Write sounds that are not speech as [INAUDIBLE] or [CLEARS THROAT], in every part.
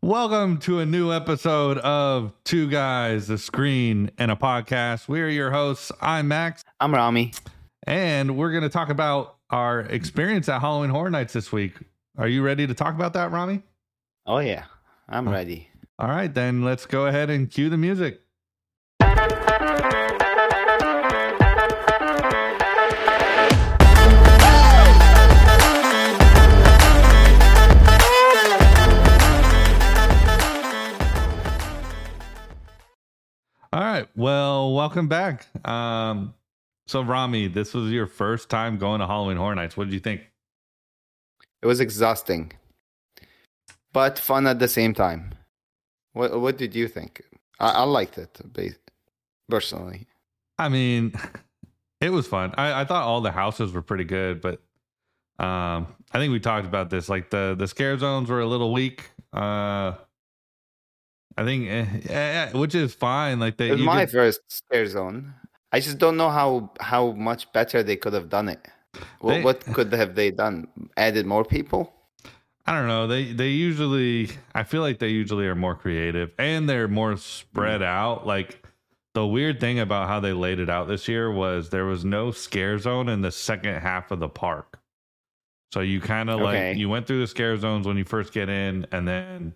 Welcome to a new episode of Two Guys, a Screen, and a Podcast. We're your hosts. I'm Max, I'm Ramy. and we're going to talk about our experience at Halloween Horror Nights this week. Are you ready to talk about that, Ramy? Oh yeah, I'm ready. All right, then let's go ahead and cue the music. All right. Well, welcome back. Um, so Ramy, this was your first time going to Halloween Horror Nights. What did you think? It was exhausting, but fun at the same time. What What did you think? I, I liked it personally. I mean, [LAUGHS] it was fun. I, I thought all the houses were pretty good, but um, I think we talked about this. Like the the scare zones were a little weak. Uh, I think, eh, eh, which is fine. Like they, It was you my could- first scare zone. I just don't know how how much better they could have done it. What, They- what [LAUGHS] could have they done? Added more people? I don't know. They they usually I feel like they usually are more creative and they're more spread out. Like the weird thing about how they laid it out this year was there was no scare zone in the second half of the park. So you kind of Okay. like you went through the scare zones when you first get in and then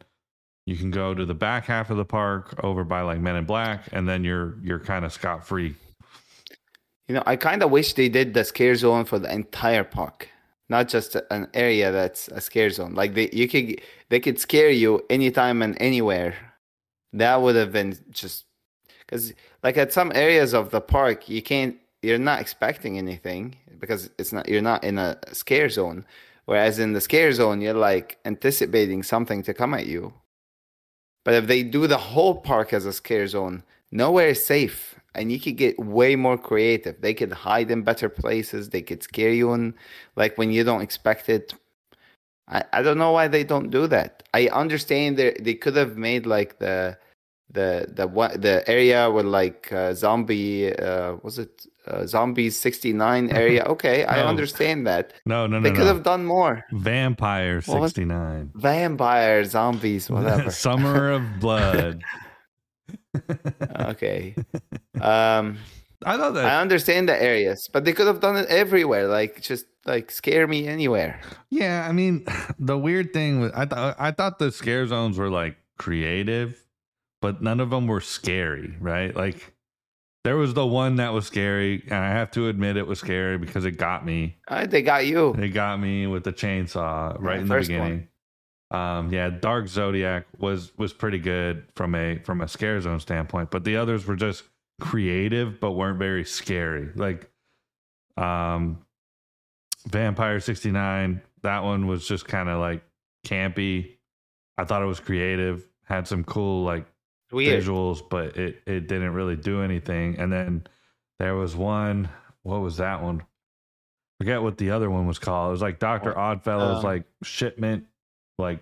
you can go to the back half of the park over by like Men in Black and then you're you're kind of scot free. You know, I kind of wish they did the scare zone for the entire park, not just an area that's a scare zone. Like they, you could, they could scare you anytime and anywhere. That would have been just because, like, at some areas of the park, you can't, you're not expecting anything because it's not, you're not in a scare zone. Whereas in the scare zone, you're like anticipating something to come at you. But if they do the whole park as a scare zone, nowhere is safe. And you could get way more creative. They could hide in better places. They could scare you in like when you don't expect it. I, I don't know why they don't do that. I understand they they could have made like the the the the area with like uh, zombie uh was it uh, zombies 69 area [LAUGHS] okay i understand that No, no, no. they could no. have done more Vampire What was- 69. vampire zombies whatever [LAUGHS] Summer of Blood. [LAUGHS] okay um I thought that I understand the areas, but they could have done it everywhere. Like just like scare me anywhere. Yeah, I mean, the weird thing was I thought I thought the scare zones were like creative, but none of them were scary, right? Like there was the one that was scary, and I have to admit it was scary because it got me. Uh, they got you. It got me with the chainsaw right the in the first one. beginning. Um, yeah, Dark Zodiac was was pretty good from a from a scare zone standpoint, but the others were just creative but weren't very scary. Like um Vampire 69, that one was just kind of like campy. I thought it was creative, had some cool like Weird. visuals, but it it didn't really do anything. And then there was one. What was that one? Forget what the other one was called. It was like Doctor Oddfellow's Um, like shipment, like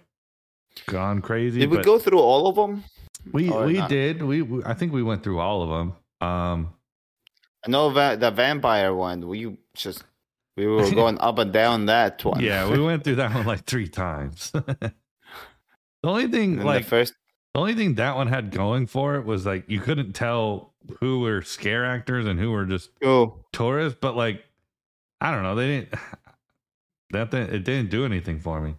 gone crazy. Did we go through all of them? We we not? did. We, we I think we went through all of them. Um, I know va- the vampire one. We just we were [LAUGHS] going up and down that one. yeah, we went through that one like three times. [LAUGHS] the only thing And like the first. The only thing that one had going for it was like you couldn't tell who were scare actors and who were just Oh, tourists, but like I don't know, they didn't [SIGHS] that thing, it didn't do anything for me.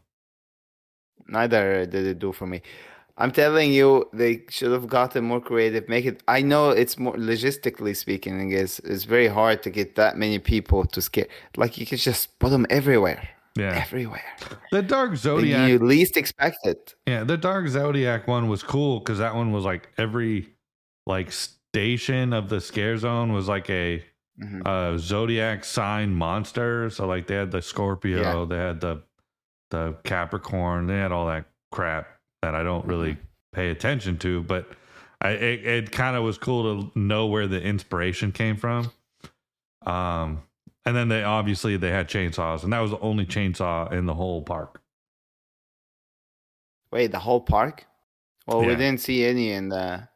neither did it do for me. I'm telling you, they should have gotten more creative. Make it. I know it's more logistically speaking. Is it's very hard to get that many people to scare. Like you could just put them everywhere, Yeah. everywhere. The Dark Zodiac you least expect it. Yeah, the Dark Zodiac one was cool because that one was like every like station of the scare zone was like a Mhm. uh zodiac sign monster. So like they had the Scorpio, Yeah. they had the the Capricorn, they had all that crap that I don't really Mm-hmm. pay attention to, but I it, it kind of was cool to know where the inspiration came from. Um and then they obviously they had chainsaws, and that was the only chainsaw in the whole park. Wait, the whole park? Well, Yeah. we didn't see any in the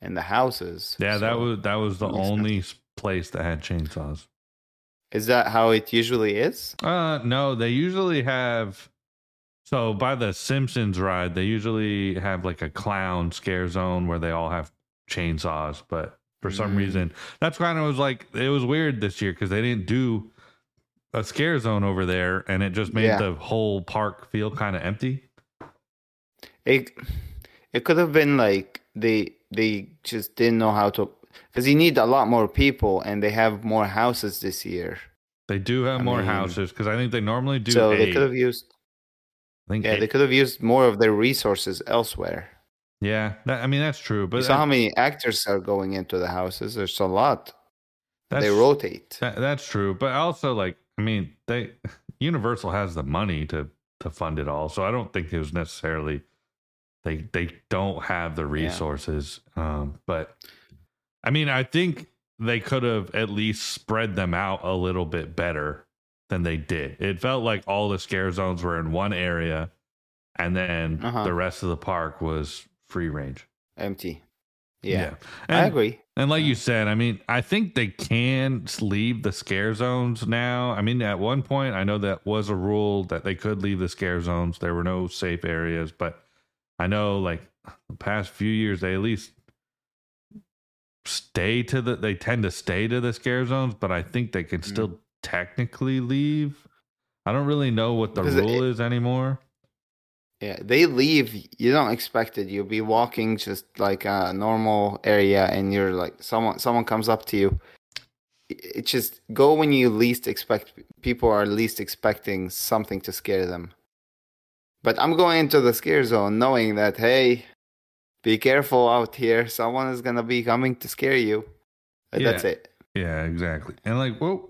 in the houses. Yeah, that was that was the only place that had chainsaws. Is that how it usually is? Uh no, they usually have So by the Simpsons ride, they usually have like a clown scare zone where they all have chainsaws, but for some Mm. reason, that's kind of was like it was weird this year because they didn't do a scare zone over there, and it just made Yeah. the whole park feel kind of empty. It it could have been like they they just didn't know how to because you need a lot more people and they have more houses this year. They do have I more mean- houses because I think they normally do. so they could have used I think yeah, eight- they could have used more of their resources elsewhere. Yeah. That, I mean, that's true, but saw how many actors are going into the houses. There's a lot. they rotate. That, that's true, but also like I mean, they [LAUGHS] Universal has the money to to fund it all, so I don't think it was necessarily they they don't have the resources. Um, but I mean, I think they could have at least spread them out a little bit better than they did. It felt like all the scare zones were in one area, and then Uh-huh. the rest of the park was free range. Empty. Yeah, I And- agree. and like you said, I mean, I think they can leave the scare zones now. I mean, at one point, I know that was a rule that they could leave the scare zones. There were no safe areas, but I know like the past few years, they at least stay to the, they tend to stay to the scare zones, but I think they can Mm. still technically leave. I don't really know what the Because rule it- is anymore. Yeah, they leave. You don't expect it. You'll be walking just like a normal area, and you're like someone. Someone comes up to you. It just go when you least expect. People are least expecting something to scare them. But I'm going into the scare zone knowing that hey, be careful out here. Someone is gonna be coming to scare you. And That's it. Yeah, exactly. And like, what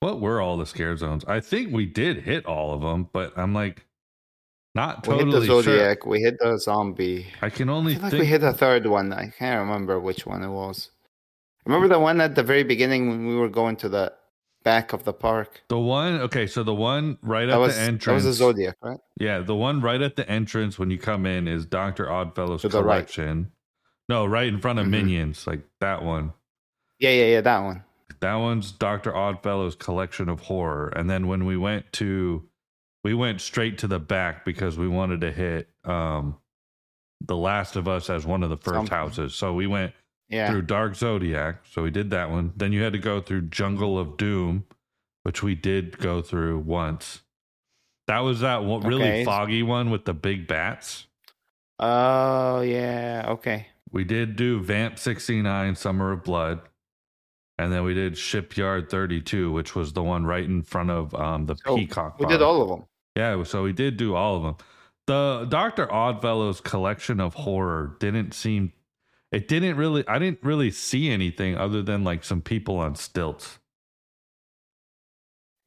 what were all the scare zones? I think we did hit all of them, but I'm like not We hit totally the sure. zodiac. We hit the zombie. I can I only feel like we hit the third one. I can't remember which one it was. Remember the one at the very beginning when we were going to the back of the park? the one. Okay, so the one right That at was the that entrance. was a zodiac, right? Yeah, the one right at the entrance when you come in is Doctor Oddfellow's To the right. collection. No, right in front of Mhm. Minions, like that one. Yeah, yeah, yeah, that one. That one's Doctor Oddfellow's collection of horror. And then when we went to, we went straight to the back because we wanted to hit um, The Last of Us as one of the first Something. houses. So we went Yeah, through Dark Zodiac. So we did that one. Then you had to go through Jungle of Doom, which we did go through once. That was that one, really Okay. foggy one with the big bats. Oh yeah, okay. We did do Vamp 69 Summer of Blood. And then we did Shipyard 32, which was the one right in front of um, the So, Peacock. We Bar. did all of them. Yeah, so we did do all of them. The Dr. Oddfellow's collection of horror didn't seem it didn't really I didn't really see anything other than like some people on stilts.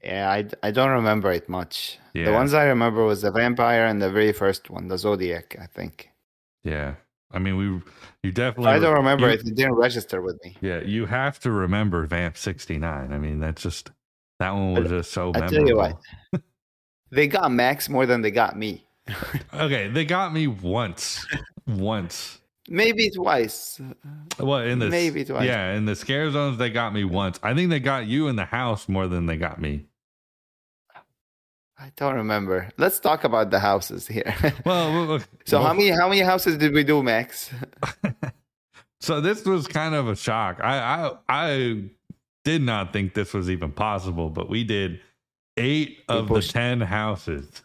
Yeah, I, I don't remember it much. Yeah. The ones I remember was the vampire and the very first one, the zodiac. I think. Yeah. I mean we you If definitely I don't remember you- it. It didn't register with me. Yeah, you have to remember Vamp 69. I mean, that's just that one was just so I tell you what. [LAUGHS] They got Max more than they got me. [LAUGHS] Okay, they got me once. once. Maybe twice. What in the Maybe twice. Yeah, in the scare zones they got me once. I think they got you in the house more than they got me. I don't remember. Let's talk about the houses here. [LAUGHS] Well, well, look, so well, how many how many houses did we do, Max? [LAUGHS] So this was kind of a shock. I I I did not think this was even possible, but we did eight We of the ten houses.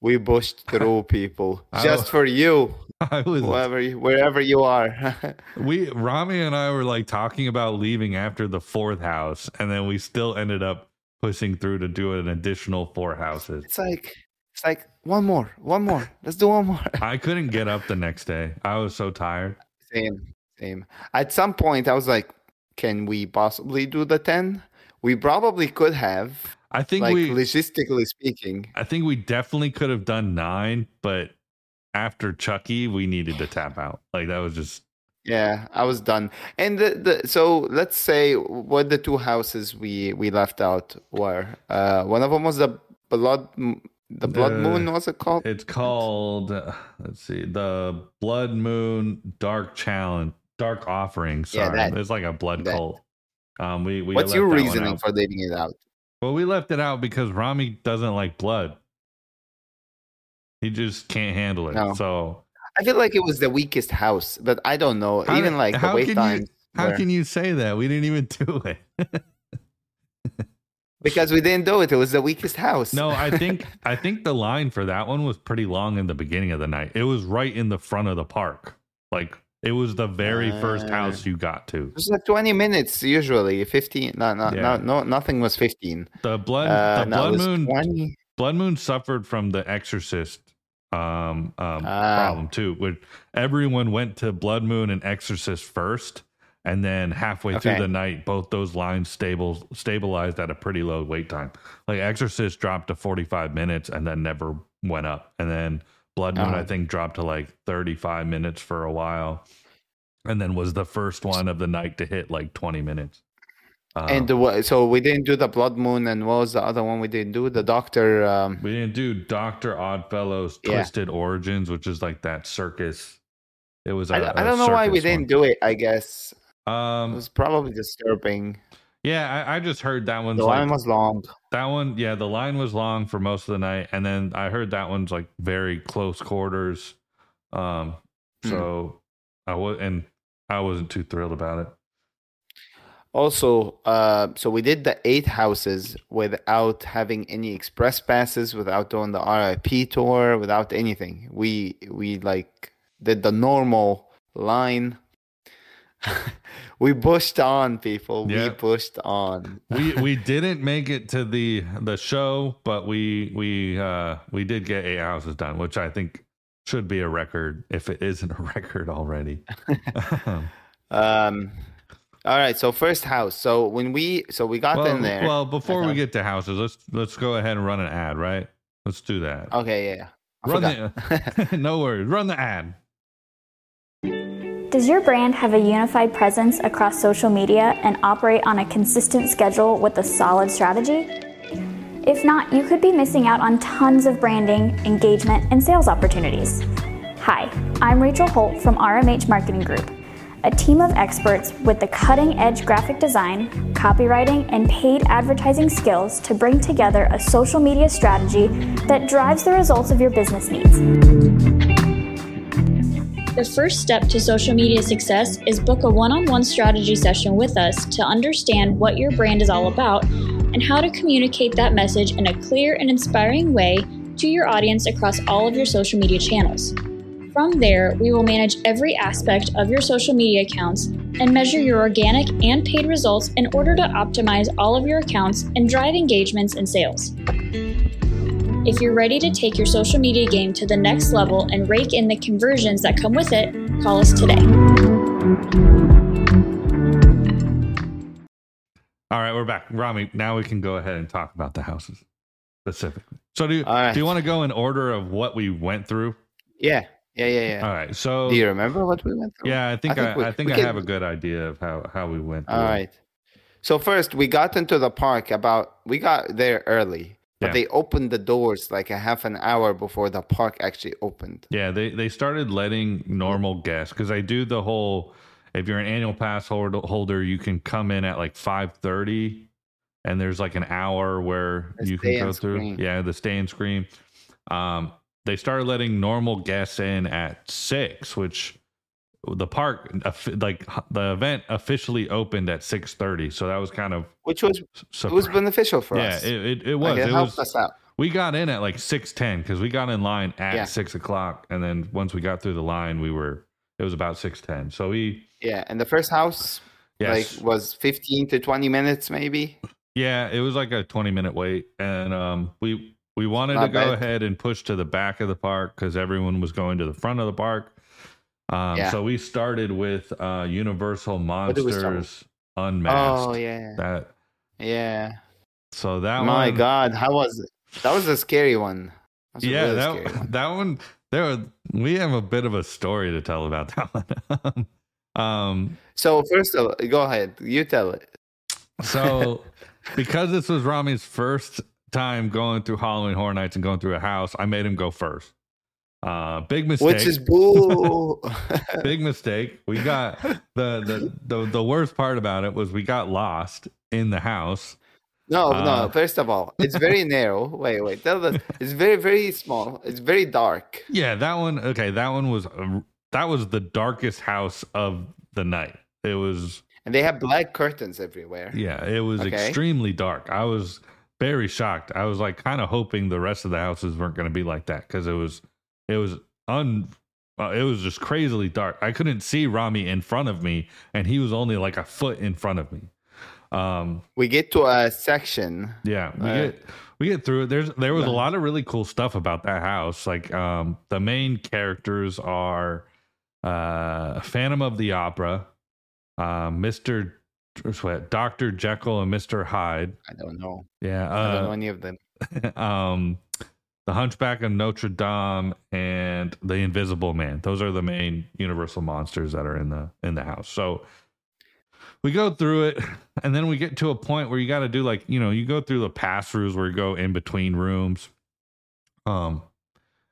We pushed through [LAUGHS] people just for you, I was whoever, you- wherever you are. we Ramy and I were like talking about leaving after the fourth house, and then we still ended up pushing through to do an additional four houses. it's like it's like one more, one more. [LAUGHS] Let's do one more. [LAUGHS] I couldn't get up the next day. I was so tired. Same, same. At some point, I was like, "Can we possibly do the ten? We probably could have, I think like we logistically speaking. I think we definitely could have done nine, but after Chucky, we needed to tap out. Like that was just Yeah, I was done. And the, the so let's say what the two houses we we left out were. Uh, one of them was the blood, the blood The- moon. What's it called? it's called uh, let's see, the Blood Moon Dark Challenge, Dark Offering. Yeah, Sorry, that- it's like a blood that. cult. Um, we we What's your reasoning for leaving it out? Well, we left it out because Ramy doesn't like blood. He just can't handle it. No. So I feel like it was the weakest house, but I don't know. How Even like the how wait can you- how were- can you say that? We didn't even do it. [LAUGHS] because we didn't do it. It was the weakest house. No, I think [LAUGHS] I think the line for that one was pretty long in the beginning of the night. It was right in the front of the park. Like it was the very first Ah. house you got to. It was like 20 minutes usually, 15. No, no, Yeah. no, no, nothing was 15. The blood Uh, the blood moon 20. Blood Moon suffered from the Exorcist um, um, Ah. problem too. Where everyone went to Blood Moon and Exorcist first, and then halfway through the night, both those lines stable stabilized at a pretty low wait time. Like Exorcist dropped to forty five minutes and then never went up, and then Blood Moon Oh. I think dropped to like thirty five minutes for a while, and then was the first one of the night to hit like twenty minutes. Um, and the, so we didn't do the Blood Moon. And what was the other one we didn't do? The Doctor. Um, We didn't do Doctor Oddfellow's Yeah. Twisted Origins, which is like that circus. It was. I I, I don't know why we didn't do it, I guess. do. It Um. was probably disturbing. Yeah, I, I just heard that one's The like line was long. that one. Yeah, the line was long for most of the night, and then I heard that one's like very close quarters. Um. Hmm. So I was, and I wasn't too thrilled about it. Also, uh, so we did the eight houses without having any express passes, without doing the RIP tour, without anything. We we like did the normal line. [LAUGHS] we pushed on, people. We pushed on. we [LAUGHS] we didn't make it to the the show, but we we uh we did get eight houses done, which I think should be a record if it isn't a [LAUGHS] record already. Um, all right. So first house. So when we so we got well, in there. well, before we get to houses, let's let's go ahead and run an ad, right? Let's do that. okay, yeah. yeah. I run forgot. the [LAUGHS] no worries. Run the ad. Does your brand have a unified presence across social media and operate on a consistent schedule with a solid strategy? If not, you could be missing out on tons of branding, engagement, and sales opportunities. Hi, I'm Rachel Holt from RMH Marketing Group, a team of experts with the cutting edge graphic design, copywriting, and paid advertising skills to bring together a social media strategy that drives the results of your business needs. The first step to social media success is book a one on one strategy session with us to understand what your brand is all about and how to communicate that message in a clear and inspiring way to your audience across all of your social media channels. From there, we will manage every aspect of your social media accounts and measure your organic and paid results in order to optimize all of your accounts and drive engagements and sales. If you're ready to take your social media game to the next level and rake in the conversions that come with it, call us today. All right, we're back. Ramy, now we can go ahead and talk about the houses specifically. So do you, All right. do you want to go in order of what we went through? yeah, yeah, yeah, yeah. All right. So Do you remember what we went through? yeah, I think I, think we- I think we I can- have a good idea of how how we went. Through. All right. So first, we got into the park about. We got there early, but Yeah. they opened the doors like a half an hour before the park actually opened. Yeah, they they started letting normal guests because they do the whole. If you're an annual pass holder, holder, you can come in at like five thirty, and there's like an hour where The you can go through. screen. Yeah, the stay and scream. Um, they started letting normal guests in at six, which the park like the event officially opened at six thirty. So that was kind of which was so it was beneficial for yeah, us. it, it, it Like, was. it, it helped was us out. we got in at like six ten because we got in line at Yeah. six o'clock, and then once we got through the line, we were it was about six ten. So we Yeah, and the first house yes, like was fifteen to twenty minutes, maybe. yeah, it was like a twenty minute wait, and um, we we wanted to Not go bad. ahead and push to the back of the park because everyone was going to the front of the park. Um, Yeah. so we started with uh, Universal did we start with? Monsters Unmasked. Oh yeah, That yeah. so that My one, God, how was it? That was a scary one. That yeah, really scary that one. [LAUGHS] that one there. were- We have a bit of a story to tell about that [LAUGHS] one. um, So first of all, go ahead. You tell it. so [LAUGHS] because this was Ramy's first time going through Halloween Horror Nights and going through a house, I made him go first. Uh, big mistake. Which is bull. [LAUGHS] big mistake. We got [LAUGHS] the, the the the worst part about it was we got lost in the house. No, Uh, no. First of all, it's very [LAUGHS] narrow. Wait, wait. Tell us. It's very, very small. It's very dark. Yeah, that one. Okay, that one was uh, that was the darkest house of the night. It was And they have black curtains everywhere. yeah, it was Okay. extremely dark. I was very shocked. I was like kind of hoping the rest of the houses weren't going to be like that because it was it was un uh, it was just crazily dark. I couldn't see Ramy in front of me, and he was only like a foot in front of me. Um, We get to a section. yeah, we Uh, get we get through it. There's there was a lot of really cool stuff about that house. Like um, the main characters are uh, Phantom of the Opera, uh, Mister Doctor Jekyll and Mister Hyde. I don't know. Yeah, I don't know uh, any of them. [LAUGHS] um, the Hunchback of Notre Dame and the Invisible Man. Those are the main Universal monsters that are in the in the house. So we go through it, [LAUGHS] and then we get to a point where you got to do like you know you go through the pass throughs where you go in between rooms. Um,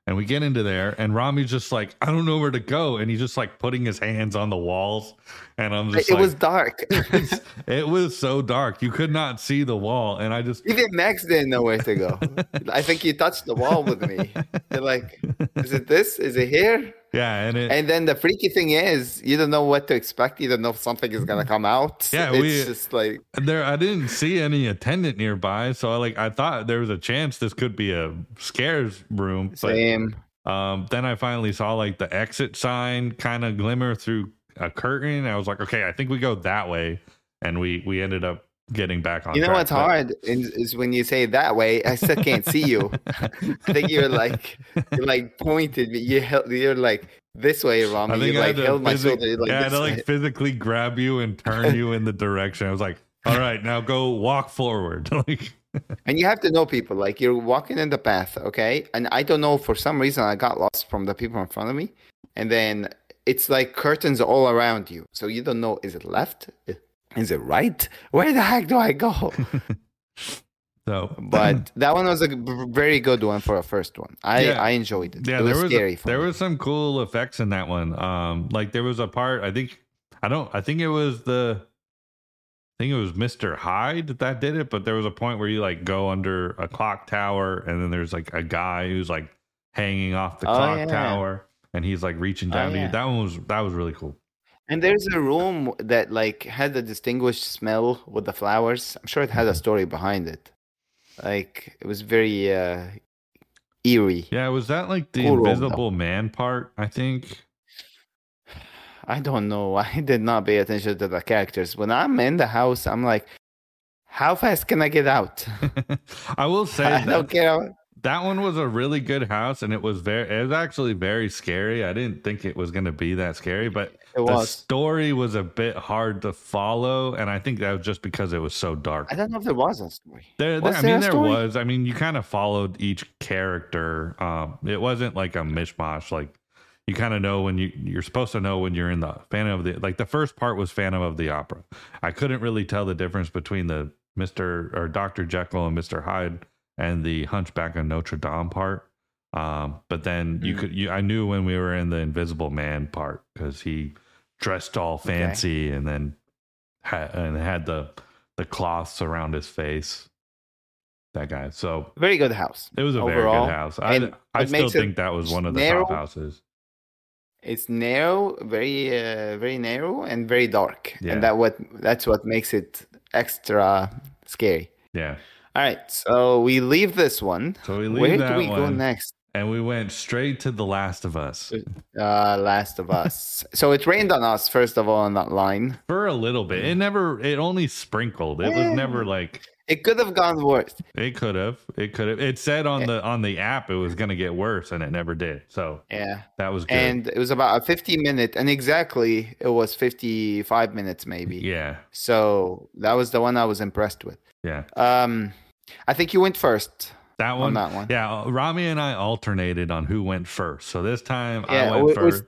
and we get into there, and Ramy's just like, I don't know where to go, and he's just like putting his hands on the walls, and I'm just It like, was dark. [LAUGHS] it was so dark you could not see the wall, and I just Even Max didn't know where to go. [LAUGHS] I think he touched the wall with me. They're like, is it this? Is it here? Yeah, and it And then the freaky thing is, you don't know what to expect. You don't know if something is gonna come out. Yeah, it's we- just like there I didn't see any attendant nearby, so I like I thought there was a chance this could be a scares room, but same. um then I finally saw like the exit sign kind of glimmer through a curtain. I was like, okay, I think we go that way, and we we ended up getting back on. You know track, what's but- hard is, is when you say that way. I still can't see you. I think you're like you like pointed. You held, you're like this way, I think You I like held my shoulder like yeah, I had to like physically grab you and turn you in the direction. I was like, all [LAUGHS] right, now go walk forward. [LAUGHS] like And you have to know people. Like you're walking in the path, okay? And I don't know for some reason I got lost from the people in front of me, and then it's like curtains all around you, so you don't know is it left, is it right? Where the heck do I go? [LAUGHS] so But [CLEARS THROAT] that one was a very good one for a first one. I Yeah. I enjoyed it. Yeah, it was there was scary. for there was some cool effects in that one. Um, like there was a part I think I don't I think it was the I think it was Mister Hyde that did it, but there was a point where you like go under a clock tower and then there's like a guy who's like hanging off the Oh, clock yeah. tower and he's like reaching Oh, down to yeah. you. That one was that was really cool. And there's a room that like had a distinguished smell with the flowers. I'm sure it had a story behind it. Like it was very uh eerie. Yeah, was that like the Cool room, invisible man part? I think. I don't know. [LAUGHS] I did not pay attention to the characters. When I'm in the house, I'm like, how fast can I get out? [LAUGHS] I will [LAUGHS] say I that, don't care. That one was a really good house and it was very it was actually very scary. I didn't think it was gonna be that scary, but It the story was a bit hard to follow, and I think that was just because it was so dark. I don't know if there was a story. There, there- I mean, there story? was. I mean, you kind of followed each character. Um, it wasn't like a mishmash. Like you kind of know when you you're supposed to know when you're in the Phantom of the like the first part was Phantom of the Opera. I couldn't really tell the difference between the Mister or Doctor Jekyll and Mister Hyde and the Hunchback of Notre Dame part. Um, but then you Mm. could you I knew when we were in the Invisible Man part because he dressed all fancy and then had and had the the cloths around his face. That guy. So Very good house. it was a Overall, very good house. I I still think that was one of the narrow- top houses. It's narrow, very uh, very narrow, and very dark. Yeah. And that what that's what makes it extra scary. Yeah. All right, so we leave this one. So we leave Where that do we go next? and we went straight to The Last of Us Uh, Last of Us. [LAUGHS] so it rained on us first of all on that line. for a little bit. It never. It only sprinkled. It was never like It could have gone worse. it could have. It could have. It said on the on the app it was going to get worse, and it never did. So Yeah. that was good. And it was about a 50 minute, and exactly it was 55 minutes maybe. yeah. So that was the one I was impressed with. Yeah. Um, I think you went first That on one. that one. Yeah. Ramy and I alternated on who went first. So this time Yeah, I went we- we- first.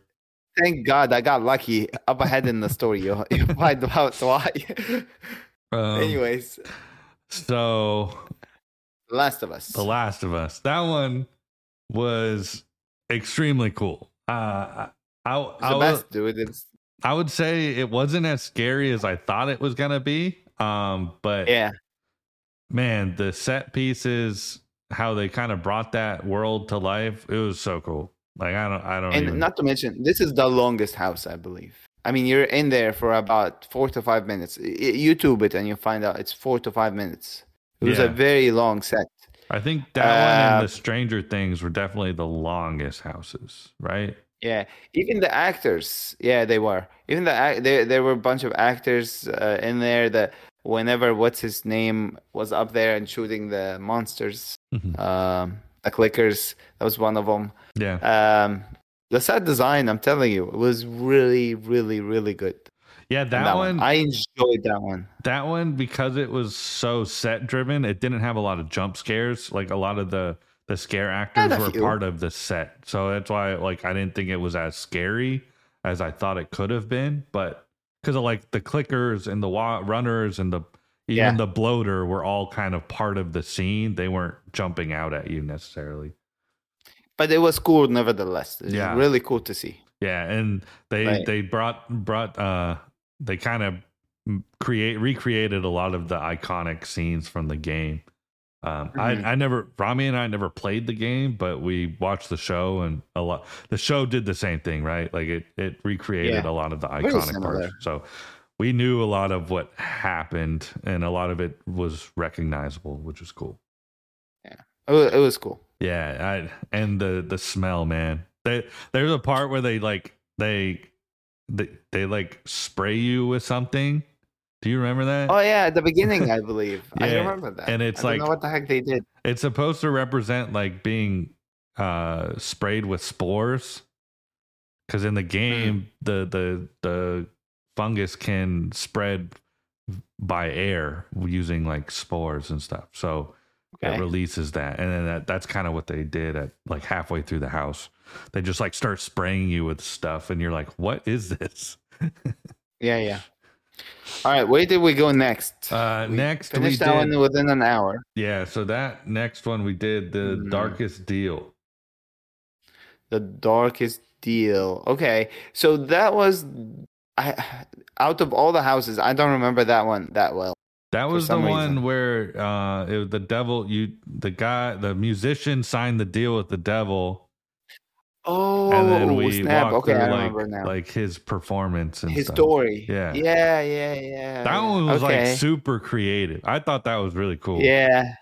Thank God I got lucky up ahead in the story. You, [LAUGHS] you [LAUGHS] find out why. [LAUGHS] Um, Anyways, So Last of Us. The Last of Us. That one was extremely cool. Uh, I, It's I, best, dude. It's I would say it wasn't as scary as I thought it was gonna be. Um, but yeah. Man, the set pieces, how they kind of brought that world to life, it was so cool. Like I don't, I don't. And even, not to mention, this is the longest house, I believe. I mean, you're in there for about four to five minutes. YouTube it and you find out it's four to five minutes. It was Yeah. a very long set. I think that one Uh, and the Stranger Things were definitely the longest houses, right? Yeah, even the actors, yeah, they were. Even the there, there were a bunch of actors uh, in there that whenever what's his name was up there and shooting the monsters, Mhm. um, the clickers, that was one of them. Yeah, Um, the set design, I'm telling you, was really, really, really good. yeah. And That, one, I enjoyed that one. that one, because it was so set driven, it didn't have a lot of jump scares. Like a lot of the the scare actors were few. part of the set, so that's why like I didn't think it was as scary as I thought it could have been. But because of like the clickers and the wa- runners and the even Yeah. the bloater were all kind of part of the scene. They weren't jumping out at you necessarily. But it was cool nevertheless. It was Yeah. really cool to see. Yeah, and they Right. they brought brought uh they kind of create recreated a lot of the iconic scenes from the game. Um, Mhm. I I never Ramy and I never played the game, but we watched the show and a lot. The show did the same thing, right? Like it it recreated Yeah. a lot of the iconic parts. So we knew a lot of what happened, and a lot of it was recognizable, which was cool. It was, it was cool. Yeah, I, and the the smell, man. They, there's a part where they like they they they like spray you with something. Do you remember that? Oh yeah, at the beginning, I [LAUGHS] believe. I remember that. and it's I don't like- know what the heck they did. It's supposed to represent like being uh sprayed with spores. Cuz in the game the the the fungus can spread by air using like spores and stuff. So Okay. it releases that and then that, that's kind of what they did at like halfway through the house they just like start spraying you with stuff and you're like what is this [LAUGHS] Yeah, yeah. All right, where did we go next? uh We next we Finish did that one within an hour. yeah so that next one we did the Hmm. darkest deal The darkest deal. Okay, so that was I out of all the houses, I don't remember that one that well. that was the one reason. where uh it was the devil you the guy the musician signed the deal with the devil Oh, and then we snap! Okay, through I like now. like his performance and His stuff. story. Yeah. yeah, yeah, yeah. that one was okay. like super creative i thought that was really cool Yeah,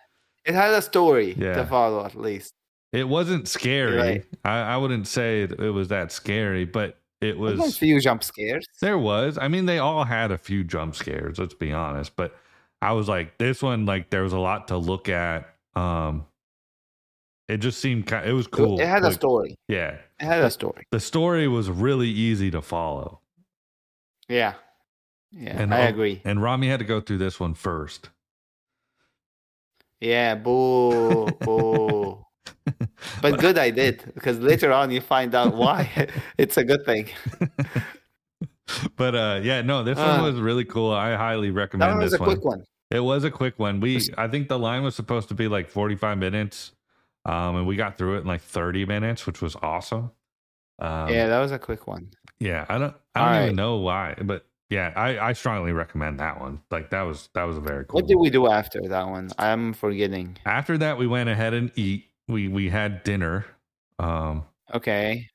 it had a story Yeah. to follow at least. It wasn't scary. right. I, I wouldn't say it, it was that scary, but it was a few jump scares. There was. I mean, they all had a few jump scares. Let's be honest. But I was like, this one, like, there was a lot to look at. Um, it just seemed kind. It was cool. It had a story. Yeah, It had a story. the story was really easy to follow, Yeah, yeah, And I agree. and Ramy had to go through this one first. Yeah, boo, boo. [LAUGHS] But good I did because later on you find out why. [LAUGHS] it's a good thing. [LAUGHS] but uh, yeah, no, this Uh, one was really cool. I highly That recommend one was this a one. quick one. It was a quick one. We I think the line was supposed to be like 45 minutes. Um and we got through it in like 30 minutes, which was awesome. Um yeah, that was a quick one. Yeah, I don't I don't All even right. know why, but yeah, I I strongly recommend that one. Like that was that was a very cool. What did one. we do after that one? I'm forgetting. After that we went ahead and eat. We we had dinner. Um Okay.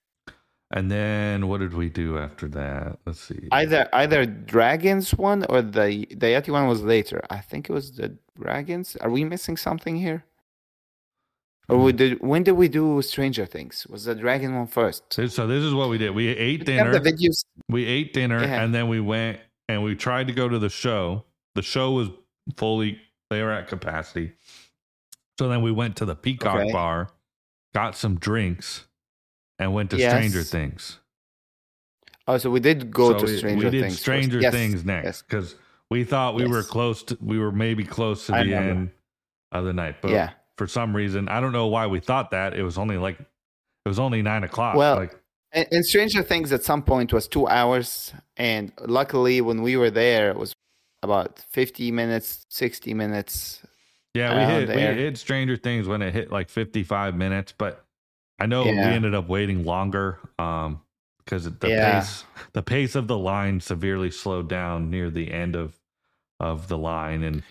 and then what did we do after that? Let's see. Either either dragons one or the the Yeti one was later. I think it was the dragons. Are we missing something here? Or we mm. did when did we do Stranger Things? Was the dragon one first? so, this is what we did. We ate We dinner. the videos. we ate dinner Yeah. and then we went and we tried to go to the show. The show was fully they were at capacity. So then we went to the Peacock Okay. bar, got some drinks, and went to Yes. Stranger Things. Oh, so we did go So to we- Stranger Things. we did Things. Stranger Yes, Things next yes. because we thought we were close to we were maybe close to I the remember. end of the night. But Yeah. For some reason, I don't know why we thought that. It was only like it was only nine o'clock. Well, like And, and Stranger Things at some point was two hours, and luckily when we were there, it was about fifty minutes, sixty minutes. Yeah, we hit there. we hit Stranger Things when it hit like 55 minutes, but I know we ended up waiting longer um because the Yeah. pace the pace of the line severely slowed down near the end of of the line and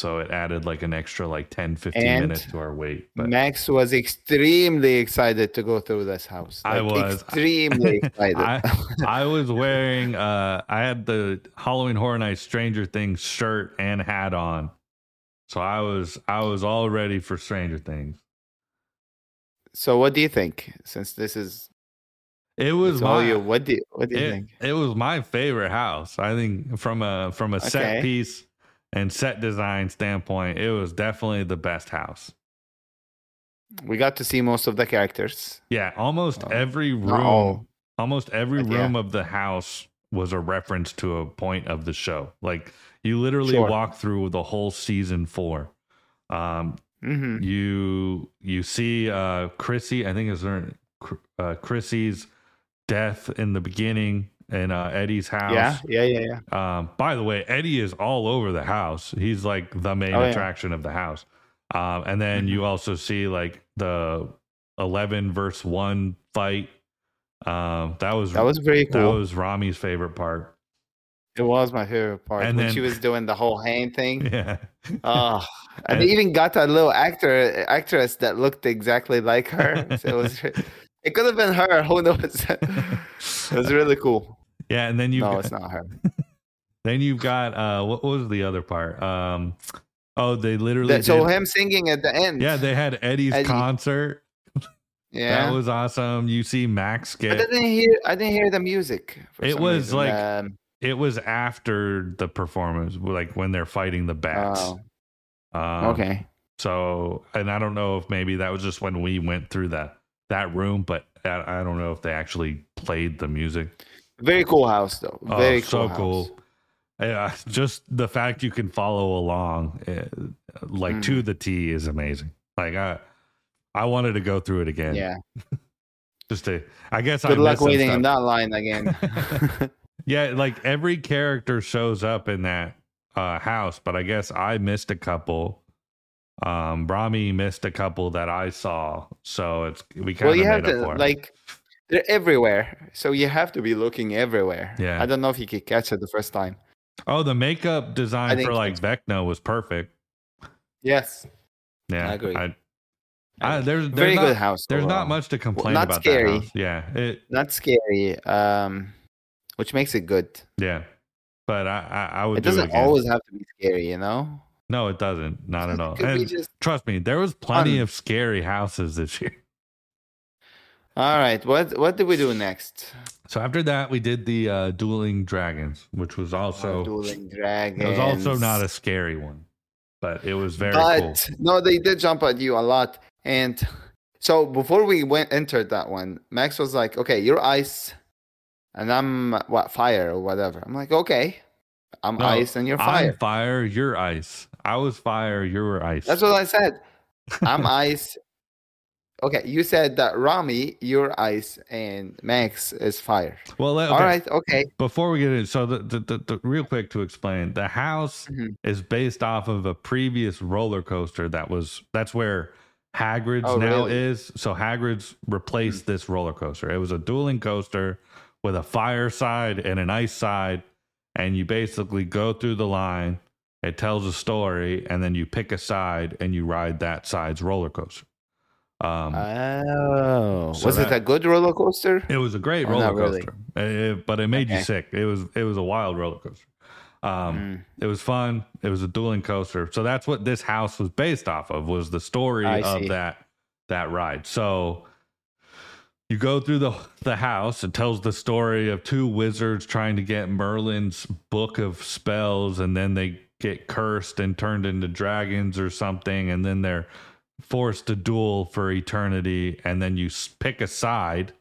So it added like an extra like 10, 15 And minutes to our wait. But Max was extremely excited to go through this house. I was. extremely [LAUGHS] excited. I, I was wearing uh I had the Halloween Horror Nights Stranger Things shirt and hat on. So I was I was all ready for Stranger Things. so, what do you think? Since this is It was my you, what do you, what do you it, think? it was my favorite house. I think from a from a set piece and set design standpoint, it was definitely the best house. We got to see most of the characters. Yeah, almost Uh, every room, almost every but yeah. room of the house was a reference to a point of the show. Like you literally Sure. walk through the whole season four. Um, hmm you you see uh Chrissy, I think it's her uh, Chrissy's death in the beginning in uh, Eddie's house. Yeah, yeah, yeah, yeah. Um, by the way, Eddie is all over the house. He's like the main Oh, yeah. attraction of the house. Um, and then Mhm. you also see like the eleven verse one fight. Um, that was That was very that was Ramy's favorite part. it was my favorite part And when then- she was doing the whole hand thing. [LAUGHS] Yeah, Oh, and And- they even got a little actor actress that looked exactly like her. So it was [LAUGHS] it could have been her. Who knows? [LAUGHS] it was really cool. Yeah. And then you No, got, it's not her. [LAUGHS] then you've got uh, what was the other part? Um, oh, they literally That- so did- him singing at the end. yeah, they had Eddie's Eddie. concert. [LAUGHS] yeah. That was awesome. You see Max get. I didn't hear. I didn't hear the music. for It was reason. like- Um, it was after the performance, like when they're fighting the bats. oh, Um, okay. So, and I don't know if maybe that was just when we went through that that room, but I, I don't know if they actually played the music. Very cool house though. Very oh, cool. so house. cool. Yeah, just the fact you can follow along, eh, like Mm. to the T, is amazing. Like I, I wanted to go through it again. Yeah. [LAUGHS] just to. I guess Good I luck waiting in that line again. [LAUGHS] Yeah, like every character shows up in that uh, house, but I guess I missed a couple. Um, Brahmi missed a couple that I saw, so it's we kind well, of you made have to for it. like they're everywhere, so you have to be looking everywhere. Yeah. I don't know if you could catch it the first time. Oh, the makeup design for so. like Vecna was perfect. Yes, Yeah, I agree. I, I, there's there's very not, good house. There's overall. not much to complain about. not about scary. that house. Yeah, it Not scary, um, which makes it good. yeah, but I I, I would It do doesn't again. always have to be scary, you know. No, it doesn't. Not [LAUGHS] at all. It could be And just trust me, there was plenty fun. of scary houses this year. All right. What what did we do next? So after that, we did the uh, dueling dragons, which was also dueling dragons. it was also not a scary one, but it was very but cool. no, they did jump at you a lot. And so before we went entered that one, Max was like, "Okay, you're ice, and I'm what fire or whatever." I'm like, "Okay, I'm No, ice and you're fire." I'm fire, you're ice. I was fire, you were ice. That's what I said. I'm [LAUGHS] ice. Okay, you said that Ramy, you're ice, and Max is fire. well, okay, right, okay. Before we get in, so the, the, the, the real quick to explain, the house Mhm. is based off of a previous roller coaster that was that's where Hagrid's Oh, now really? is. So Hagrid's replaced this roller coaster. It was a dueling coaster with a fire side and an ice side, and you basically go through the line. It tells a story, and then you pick a side and you ride that side's roller coaster. Um, Oh, So was it a good roller coaster? it was a great Oh, roller not really. coaster, Uh, but it made you sick. It was it was a wild roller coaster. Um, Mm. it was fun. It was a dueling coaster. So that's what this house was based off of was the story I of see. that that ride. So you go through the the house. It tells the story of two wizards trying to get Merlin's book of spells, and then they get cursed and turned into dragons or something, and then they're forced to duel for eternity. And then you pick a side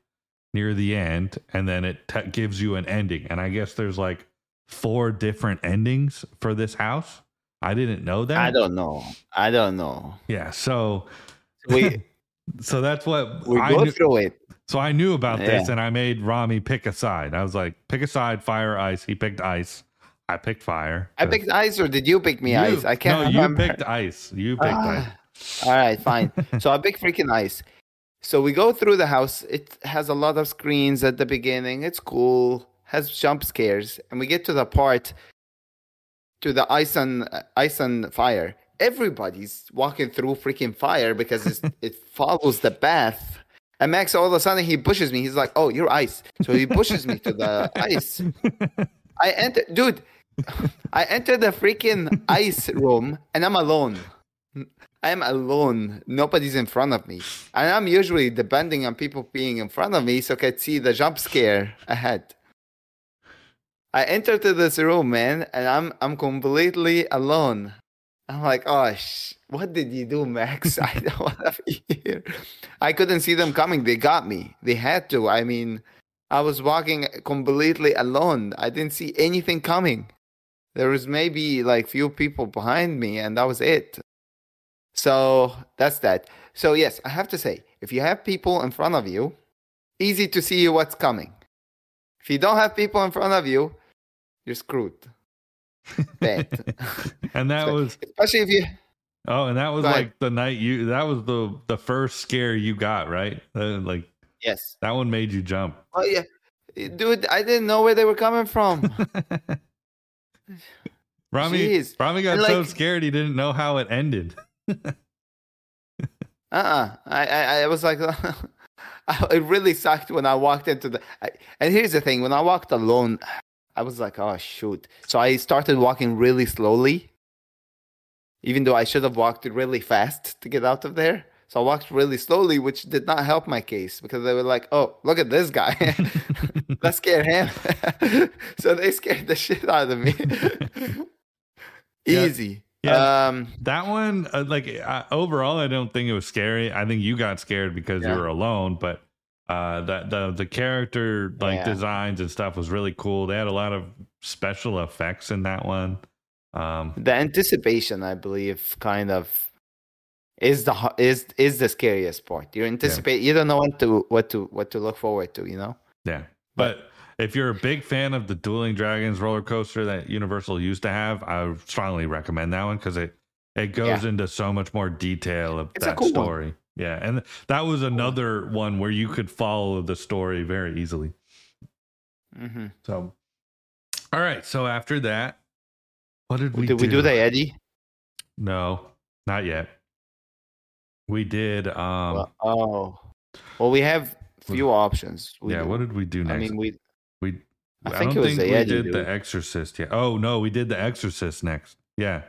near the end, and then it t- gives you an ending. And I guess there's like four different endings for this house. I didn't know that. I don't know. I don't know. Yeah. So We [LAUGHS] so that's what we I go knew. through it. So I knew about this, Yeah. and I made Ramy pick a side. I was like, pick a side, fire, ice. He picked ice. I picked fire. I picked ice, or did you pick me You- ice? I can't no, remember. you picked ice. You picked ah. ice. All right, fine. [LAUGHS] so I big freaking ice. So we go through the house. It has a lot of screens at the beginning. It's cool. Has jump scares, and we get to the part to the ice on uh, ice on fire. Everybody's walking through freaking fire because it's, [LAUGHS] it follows the path. And Max, all of a sudden, he pushes me. He's like, "Oh, you're ice." So he pushes me to the ice. [LAUGHS] I enter, dude. I enter the freaking ice room, and I'm alone. I'm alone. Nobody's in front of me, and I'm usually depending on people being in front of me so I can see the jump scare ahead. I enter to this room, man, and I'm I'm completely alone. I'm like, oh, sh- what did you do, Max? [LAUGHS] I don't want to be here. I couldn't see them coming. They got me. They had to. I mean, I was walking completely alone. I didn't see anything coming. There was maybe like few people behind me, and that was it. So that's that. So yes, I have to say, if you have people in front of you, easy to see what's coming. If you don't have people in front of you, you're screwed. [LAUGHS] Bad. and that [LAUGHS] So- was Especially if you oh, and that was like the night you. That was the the first scare you got, right? Uh, like yes. that one made you jump. Oh yeah, dude, I didn't know where they were coming from. [LAUGHS] Ramy, Jeez. Ramy got so scared he didn't know how it ended. Uh-uh. I, I, I was like, [LAUGHS] it really sucked when I walked into the. I, and here's the thing: when I walked alone, I was like, oh shoot. So I started walking really slowly, even though I should have walked really fast to get out of there. So I walked really slowly, which did not help my case because they were like, "Oh, look at this guy, [LAUGHS] let's scare him." [LAUGHS] so they scared the shit out of me. Easy. Yeah. Um. That one, uh, like I, overall, I don't think it was scary. I think you got scared because Yeah. you were alone, but uh, the the the character like Yeah. designs and stuff was really cool. They had a lot of special effects in that one. Um, the anticipation i believe kind of is the is is the scariest part you anticipate you don't know what to what to what to look forward to you know yeah, but if you're a big fan of the Dueling Dragons roller coaster that Universal used to have, I strongly recommend that one because it it goes into so much more detail of It's that cool one. story. Yeah, and that was another one where you could follow the story very easily. hmm So, all right. So after that, what did we did do? we do the eddie No, not yet. We did. Um, Well, oh well we have few options we yeah. What did we do next? i mean we we. I I, think don't it think we did the Exorcist yet. Oh no, we did the Exorcist next. Yeah,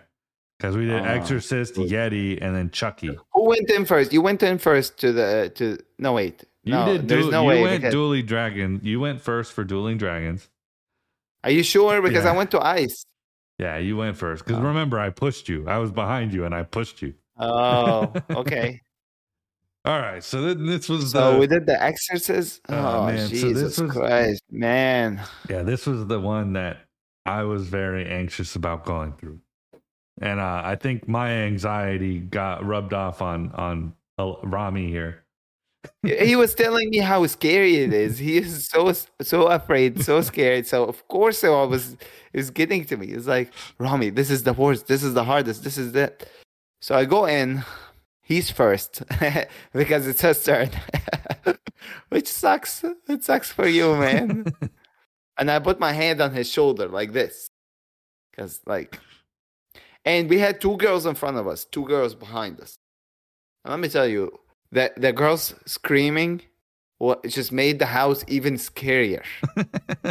because we did Oh, Exorcist, good. Yeti, and then Chucky. who went in first you went in first to the to no wait You no did. there's Du- no you way went because- Dueling Dragon. You went first for Dueling Dragons. are you sure [LAUGHS] because Yeah. i went to ice Yeah, you went first. Because Oh. remember, I pushed you. I was behind you, and I pushed you. oh [LAUGHS] okay All right. So th- this was so the we did the exorcist Oh, oh, man, so this jesus was- christ man Yeah, this was the one that I was very anxious about going through, and uh, I think my anxiety got rubbed off on on uh, Ramy here. he was telling me how scary it is. He is so so afraid, so [LAUGHS] scared. So of course, I was it was getting to me. It's like Ramy, this is the worst. This is the hardest. This is that. So I go in. He's first [LAUGHS] because it's his turn, [LAUGHS] which sucks. It sucks for you, man. [LAUGHS] and I put my hand on his shoulder like this, because like, and we had two girls in front of us, two girls behind us. And let me tell you, the the girls screaming, well, it just made the house even scarier.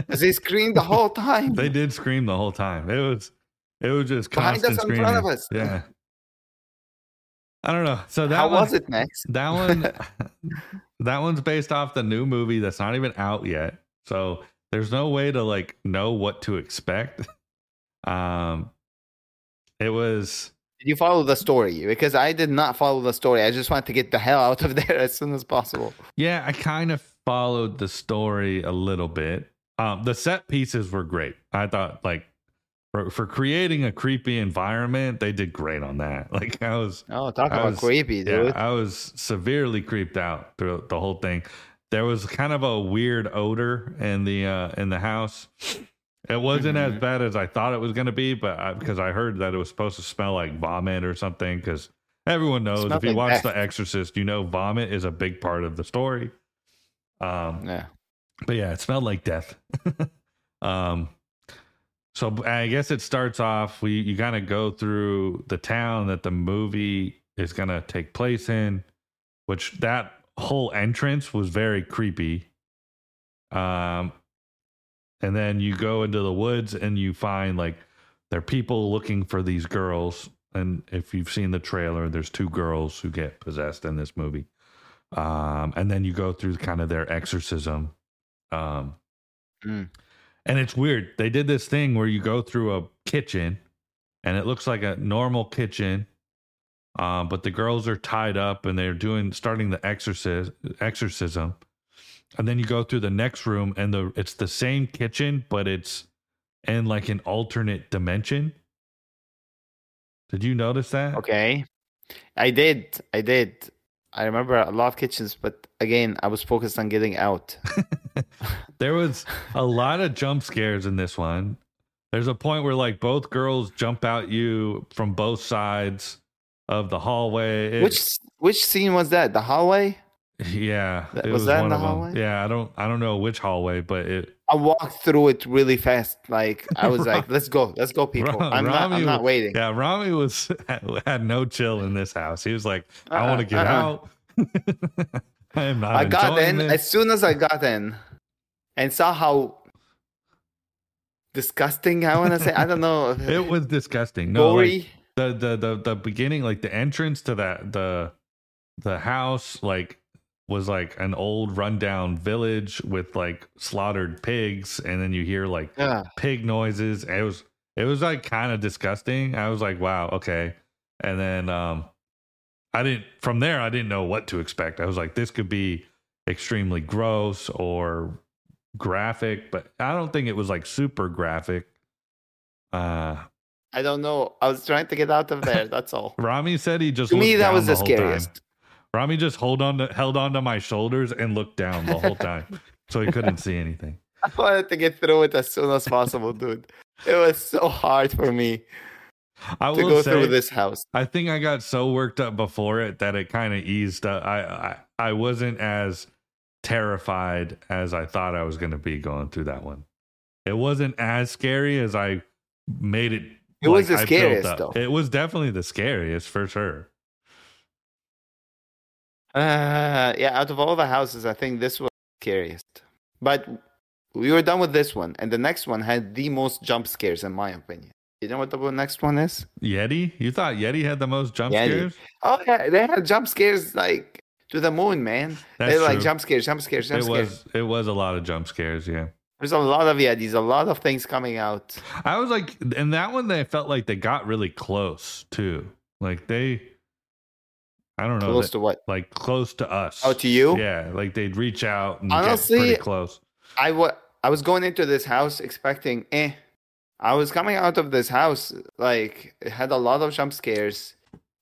they screamed the whole time. they did scream the whole time. It was it was just Behind us, constant in front of us. Yeah. I don't know. So that How one, was it, Max? [LAUGHS] That one, [LAUGHS] that one's based off the new movie that's not even out yet. So there's no way to like know what to expect. [LAUGHS] Um, it was Did you follow the story? Because I did not follow the story. I just wanted to get the hell out of there as soon as possible. yeah, I kind of followed the story a little bit. Um, the set pieces were great. I thought like for, for creating a creepy environment, they did great on that. [LAUGHS] Like I was Oh, talk I about was- creepy, dude. Yeah, I was severely creeped out through the whole thing. There was kind of a weird odor in the uh, in the house. It wasn't as Mhm. bad as I thought it was going to be, but I, because I heard that it was supposed to smell like vomit or something. Because everyone knows if you like watch death. The Exorcist, you know vomit is a big part of the story. Um, yeah. but yeah, it smelled like death. [LAUGHS] um, so I guess it starts off. We you kind of go through the town that the movie is gonna take place in, which that whole entrance was very creepy. Um, and then you go into the woods and you find like there are people looking for these girls. And if you've seen the trailer, there's two girls who get possessed in this movie. Um, and then you go through kind of their exorcism. Um, Mm. And it's weird. They did this thing where you go through a kitchen and it looks like a normal kitchen. Um, but the girls are tied up and they're doing starting the exorcism exorcism. And then you go through the next room and the it's the same kitchen, but it's in like an alternate dimension. Did you notice that? Okay. I did. I did. I remember a lot of kitchens, but again, I was focused on getting out. [LAUGHS] [LAUGHS] There was a lot of jump scares in this one. There's a point where like both girls jump out you from both sides of the hallway. It- which which scene was that? The hallway? [LAUGHS] yeah, That- it was that in one the hallway? Yeah, I don't I don't know which hallway, but it I walked through it really fast. Like I was like, [LAUGHS] "Let's go, let's go, people." I'm not. I'm not waiting. yeah, Ramy was [LAUGHS] had no chill in this house. He was like, I Uh-uh, want to get uh-uh. out. [LAUGHS] I am not. I got in this. as soon as I got in, and saw how disgusting. I want to say. I don't know. It was disgusting. No, like, the the the the beginning like the entrance to that the the house like was like an old rundown village with like slaughtered pigs and then you hear like yeah. pig noises it was it was like kind of disgusting i was like wow okay and then um i didn't from there i didn't know what to expect i was like this could be extremely gross or graphic but i don't think it was like super graphic uh I don't know. I was trying to get out of there. That's all. [LAUGHS] Ramy said he just to me, that was the scariest time. Ramy just hold on to held on to my shoulders and looked down the whole time, so he couldn't see anything. [LAUGHS] I wanted to get through it as soon as possible, dude. It was so hard for me I to go say, through this house. I think I got so worked up before it that it kind of eased up. I, I I wasn't as terrified as I thought I was going to be going through that one. It wasn't as scary as I made it. It was the scariest, though. It was definitely the scariest for sure. Uh, yeah, out of all the houses, I think this was scariest. But we were done with this one, and the next one had the most jump scares, in my opinion. You know what the next one is? Yeti, you thought Yeti had the most jump Yeti. scares? Oh yeah, they had jump scares like to the moon, man. That's They're like jump scares, jump scares, jump It scares. was it was a lot of jump scares. Yeah. There's a lot of Yetis, a lot of things coming out. I was like, in that one, they felt like they got really close too. Like they, I don't know, Close they- to what? like close to us. Oh, to you? Yeah, like they'd reach out and Honestly, get pretty close. I wa- I was going into this house expecting, eh. I was coming out of this house like it had a lot of jump scares.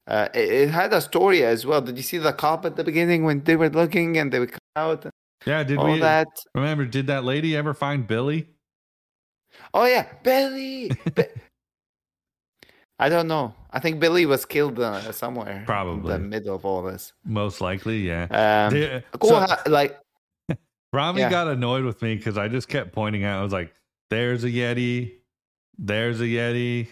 Uh, it, it had a story as well. Did you see the cop at the beginning when they were looking and they would come out Yeah, did all we that? remember? Did that lady ever find Billy? Oh yeah, Billy. [LAUGHS] Bi- I don't know. I think Billy was killed uh, somewhere. Probably. in the middle of all this. Most likely, yeah. Um, cool. so- ha- like [LAUGHS] Ramy Yeah. got annoyed with me because I just kept pointing out. I was like, "There's a yeti. There's a yeti.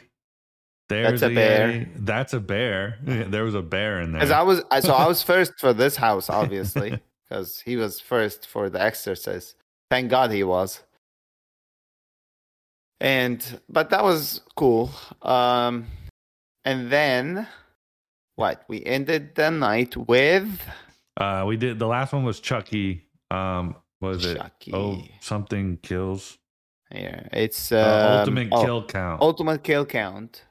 There's That's a bear." Yeti. That's a bear. there was a bear in there. As I was, so I was [LAUGHS] first for this house, obviously, [LAUGHS] because he was first for the Exorcist. Thank God he was. And but that was cool. Um, and then what? We ended the night with Uh, we did the last one was Chucky. Um, was it? Chucky. Oh, something kills. Yeah, it's Uh, um, ultimate oh, kill count. Ultimate kill count.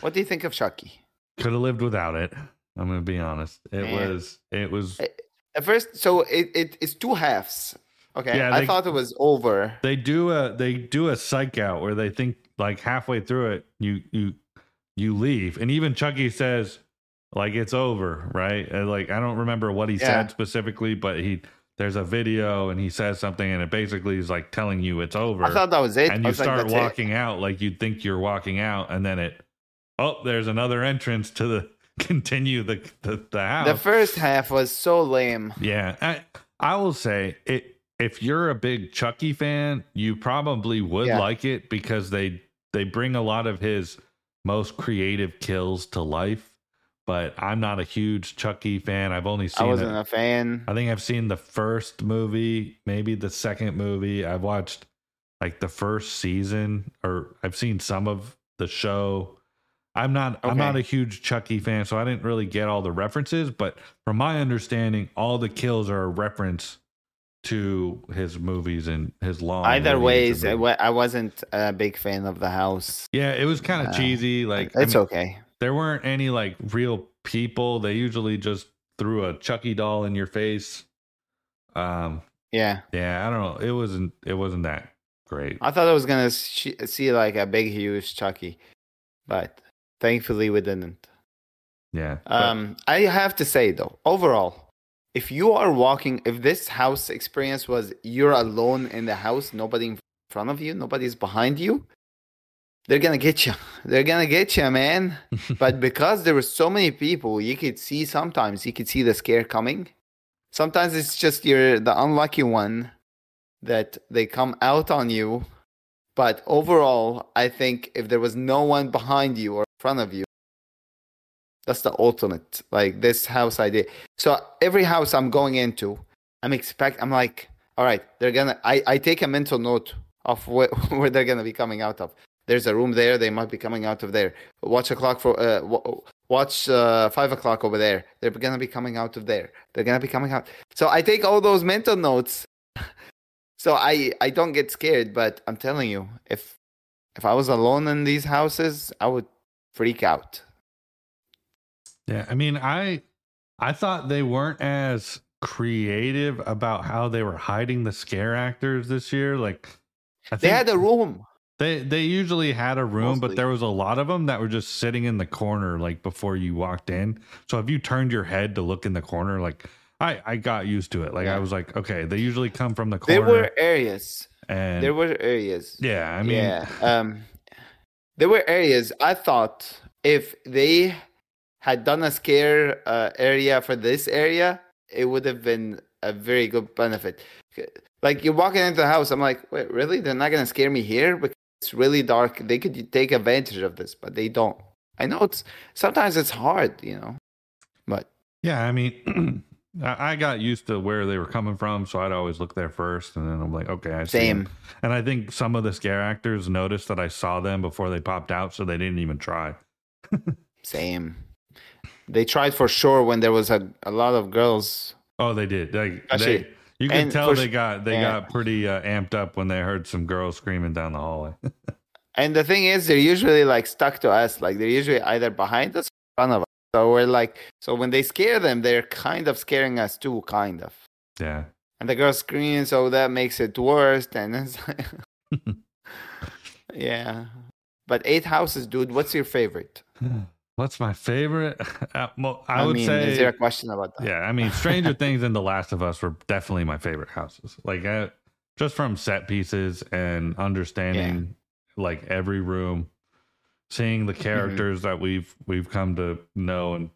What do you think of Chucky? Could have lived without it. I'm gonna be honest. It Man. was. It was. At first, so it, it it's two halves. Okay, Yeah, I they- thought it was over. They do a. They do a psych out where they think like halfway through it, you you you leave, and even Chucky says like it's over, right? And, like I don't remember what he Yeah. said specifically, but he there's a video and he says something, and it basically is like telling you it's over. I thought that was it. and you was like, start it." walking out like you'd think you're walking out and then it oh there's another entrance to the [LAUGHS] continue the the, the house The first half was so lame. yeah i i will say it if you're a big chucky fan you probably would Yeah. like it because they they bring a lot of his most creative kills to life. But I'm not a huge Chucky fan. I've only I seen wasn't it. a fan. I think I've seen the first movie, maybe the second movie. I've watched like the first season, or I've seen some of the show. I'm not I'm not a huge Chucky fan, so I didn't really get all the references. But from my understanding, all the kills are a reference to his movies and his long. Either ways, I wa- I wasn't a big fan of the house. yeah, it was kind of Uh, cheesy. Like I it's mean, okay. there weren't any like real people. They usually just threw a Chucky doll in your face. Um, Yeah, Yeah, I don't know. It wasn't. It wasn't that great. I thought I was gonna sh- see like a big, huge Chucky, but thankfully we didn't. Yeah. but- Um, I have to say though, overall, if you are walking, if this house experience was you're alone in the house, nobody in front of you, nobody's behind you, they're gonna get you. [LAUGHS] They're gonna get you, man. [LAUGHS] but because there were so many people, you could see sometimes you could see the scare coming. Sometimes it's just you're the unlucky one that they come out on you. But overall, I think if there was no one behind you or in front of you, that's the ultimate. Like this house idea. So every house I'm going into, I'm expect. I'm like, all right, they're gonna. I I take a mental note of [LAUGHS] where, where they're gonna be coming out of. There's a room there. They might be coming out of there. Watch a clock for. Uh, wa- watch uh, five o'clock over there. They're gonna be coming out of there. They're gonna be coming out. So I take all those mental notes. [LAUGHS] so I I don't get scared. But I'm telling you, if if I was alone in these houses, I would freak out. Yeah. I mean, I I thought they weren't as creative about how they were hiding the scare actors this year. Like, I They had a room. they they usually had a room, but there was a lot of them that were just sitting in the corner, like before you walked in. So if you turned your head to look in the corner, like. I, I got used to it. Like I was like, okay, they usually come from the corner. There were areas. and There were areas. yeah, I mean, yeah. Um, there were areas. I thought if they had done a scare uh, area for this area, it would have been a very good benefit. Like you're walking into the house, I'm like, wait, really? They're not gonna scare me here because it's really dark. They could take advantage of this, but they don't. I know it's sometimes it's hard, you know. But Yeah, I mean, [CLEARS THROAT] I got used to where they were coming from, so I'd always look there first, and then I'm like, okay, I see same. And I think some of the scare actors noticed that I saw them before they popped out, so they didn't even try. [LAUGHS] Same. They tried for sure when there was a, a lot of girls. Oh, they did. Like Actually, they, you can tell for they got they yeah. got pretty uh, amped up when they heard some girls screaming down the hallway. [LAUGHS] And the thing is, they're usually like stuck to us. Like they're usually either behind us or in front of us. So we're like, so when they scare them, they're kind of scaring us too, kind of. yeah, And the girl screams, so that makes it worse. And it's like, yeah. But eight houses, dude. What's your favorite? [LAUGHS] what's my favorite? [LAUGHS] Uh, mo- I, I, would mean, say is there a question about that? Yeah, I mean, Stranger [LAUGHS] Things and The Last of Us were definitely my favorite houses. Like, uh, just from set pieces and understanding like every room, seeing the characters that we've we've come to know and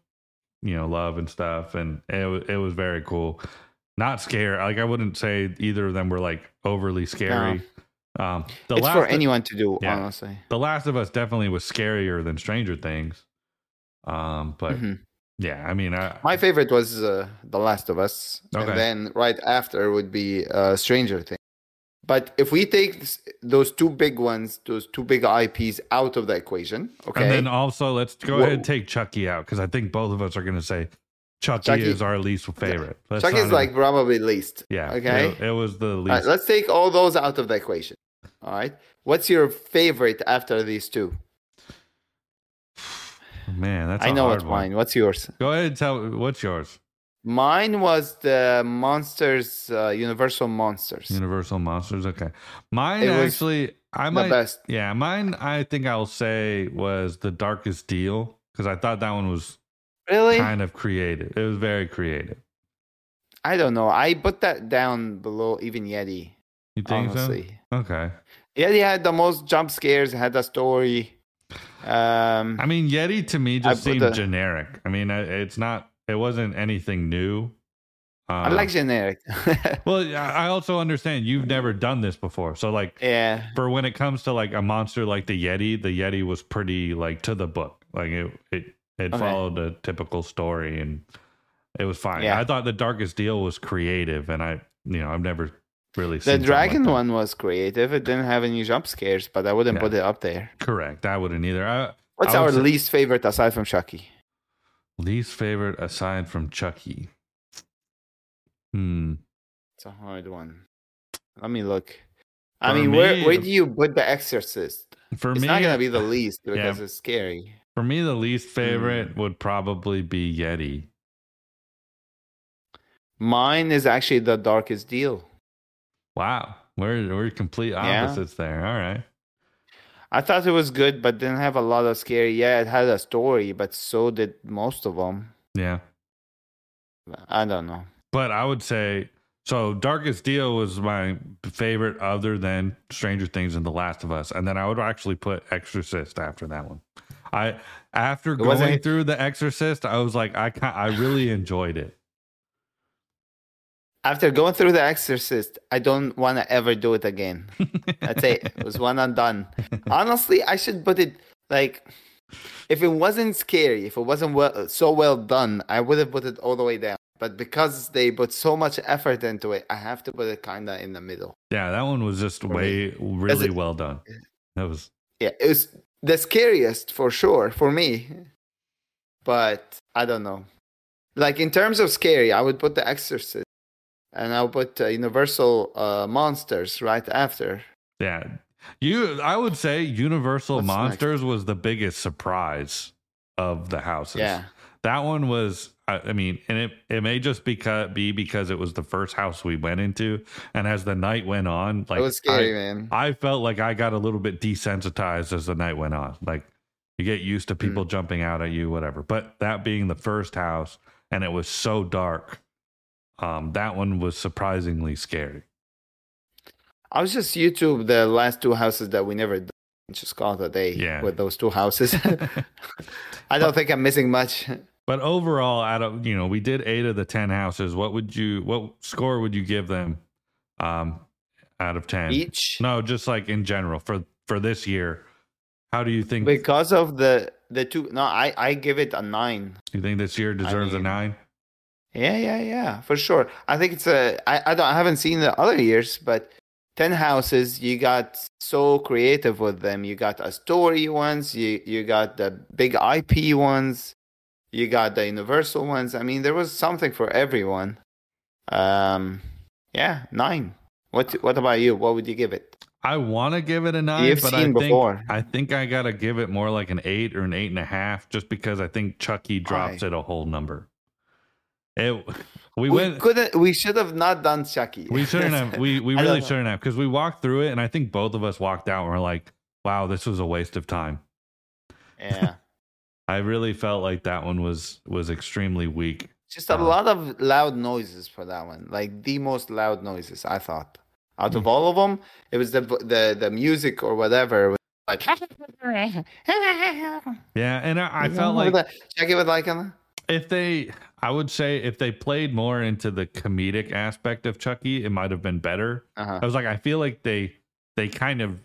you know love and stuff, and it it was very cool. Not scary. Like I wouldn't say either of them were like overly scary. Um, the it's last for anyone to do, Yeah. honestly. The Last of Us definitely was scarier than Stranger Things. Um, but Mhm. yeah, I mean, I, My favorite was uh, The Last of Us, Okay. and then right after would be uh, Stranger Things. But if we take s- those two big ones, those two big IPs out of the equation, okay, And then also, let's go Wha- ahead and take Chucky out because I think both of us are going to say Chucky, Chucky- is our least favorite. Let's Chuck is like probably least. yeah, okay. It, it was the All right, least. let's take all those out of the equation. All right, what's your favorite after these two? Man, that's I know what's mine. What's yours? Go ahead and tell what's yours. Mine was the monsters, uh, Universal Monsters. Universal Monsters. Okay, mine It actually. I the might. best. Yeah, mine. I think I'll say was the Darkest Deal because I thought that one was Really? kind of creative. It was very creative. I don't know. I put that down below even Yeti. You think honestly. so? Okay. Yeti had the most jump scares. Had a story. Um, I mean, Yeti to me just seemed the- generic. I mean, it's not. It wasn't anything new. I Uh, like generic. [LAUGHS] Well, I also understand you've never done this before, so like yeah. for when it comes to like a monster like the Yeti, the Yeti was pretty like to the book. Like it it it Okay. followed a typical story and it was fine. Yeah. I thought the Darkest Deal was creative, and I you know I've never really The dragon like one was creative. It didn't have any jump scares, but I wouldn't Yeah. put it up there. Correct. I wouldn't either. I, What's I our say- least favorite aside from Chucky? least favorite aside from Chucky. Hmm. It's a hard one. Let me look. I mean, where me, where the- do you put the Exorcist? For It's me, it's not gonna be the [LAUGHS] least because it's scary. for me, the least favorite Hmm. would probably be Yeti. Mine is actually the darkest deal. Wow, we're we're complete Yeah. opposites there. All right. I thought it was good, but didn't have a lot of scary. Yeah, it had a story, but so did most of them. Yeah. I don't know. But I would say so. Darkest Deal was my favorite, other than Stranger Things and The Last of Us, and then I would actually put Exorcist after that one. I after going through The Exorcist, I was like, I I really enjoyed it. After going through The Exorcist, I don't want to ever do it again. [LAUGHS] That's it. It was one and done. Honestly, I should put it like if it wasn't scary, if it wasn't well, so well done, I would have put it all the way down. But because they put so much effort into it, I have to put it kind of in the middle. Yeah, that one was just way really it- well done. That was Yeah, it was the scariest for sure for me. But I don't know. Like in terms of scary, I would put The Exorcist, and I'll put uh, Universal uh, Monsters right after. yeah. You, I would say Universal What's next? Monsters was the biggest surprise of the houses. Yeah, that one was I, I mean and it, it may just because be because it was the first house we went into and as the night went on like it was scary, I, man. I felt like i got a little bit desensitized as the night went on like you get used to people Hmm. jumping out at you whatever but that being the first house and it was so dark um that one was surprisingly scary I was just YouTube the last two houses that we never done. Just call it a day Yeah. with those two houses. [LAUGHS] I don't think I'm missing much. but overall out of you know we did eight of the ten houses what would you what score would you give them um out of 10 Each No, just like in general for for this year. How do you think? because of the the two. No, I I give it a nine. you think this year deserves a mean- nine? Yeah, yeah, yeah, for sure. I think it's a. I I don't. I haven't seen the other years, but ten houses. You got so creative with them. You got a story ones. You you got the big IP ones. You got the universal ones. I mean, there was something for everyone. Um, yeah, nine. What What about you? What would you give it? I want to give it a 9 You've but seen I think before. I think I gotta give it more like an eight or an eight and a half, just because I think Chucky drops it a whole number. It we, We, went. couldn't. We should have not done Chucky. We shouldn't [LAUGHS] have. We we really shouldn't have because we walked through it, and I think both of us walked out and we're like, "Wow, this was a waste of time." yeah. [LAUGHS] [LAUGHS] I really felt like that one was was extremely weak. Just a Uh, lot of loud noises for that one. Like the most loud noises, I thought. Out Hmm. of all of them, it was the the the music or whatever. Like Yeah, and I, I felt like check it with like um, if they i would say if they played more into the comedic aspect of chucky it might have been better uh-huh. i was like i feel like they they kind of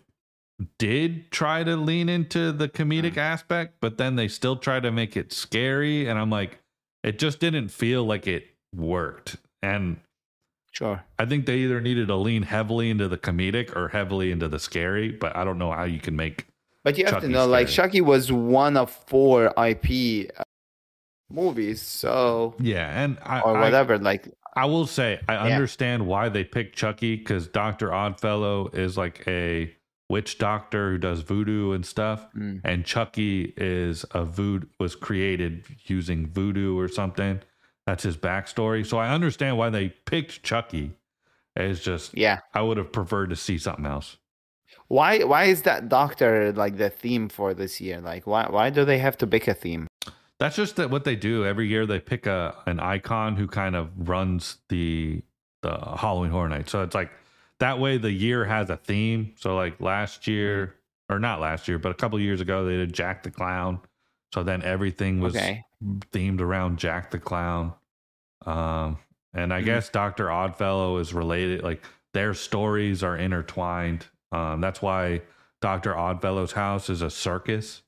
did try to lean into the comedic Mm. aspect but then they still try to make it scary and i'm like it just didn't feel like it worked and sure. i think they either needed to lean heavily into the comedic or heavily into the scary but i don't know how you can make But you have to know, like scary. Chucky was one of four IP uh, movies, so yeah and i or I- whatever. like I will say I Yeah. understand why they picked Chucky because Doctor Oddfellow is like a witch doctor who does voodoo and stuff, mm, and Chucky is a voodoo was created using voodoo or something. That's his backstory. So I understand why they picked Chucky. It's just yeah. I would have preferred to see something else. Why why is that Doctor like the theme for this year? Like why why do they have to pick a theme? That's just that what they do every year. They pick a an icon who kind of runs the the Halloween Horror Night. So it's like that way the year has a theme. So like last year or not last year, but a couple years ago they did Jack the Clown. So then everything was Okay. themed around Jack the Clown. Um, and I Mhm. guess Doctor Oddfellow is related. Like their stories are intertwined. Um, that's why Doctor Oddfellow's house is a circus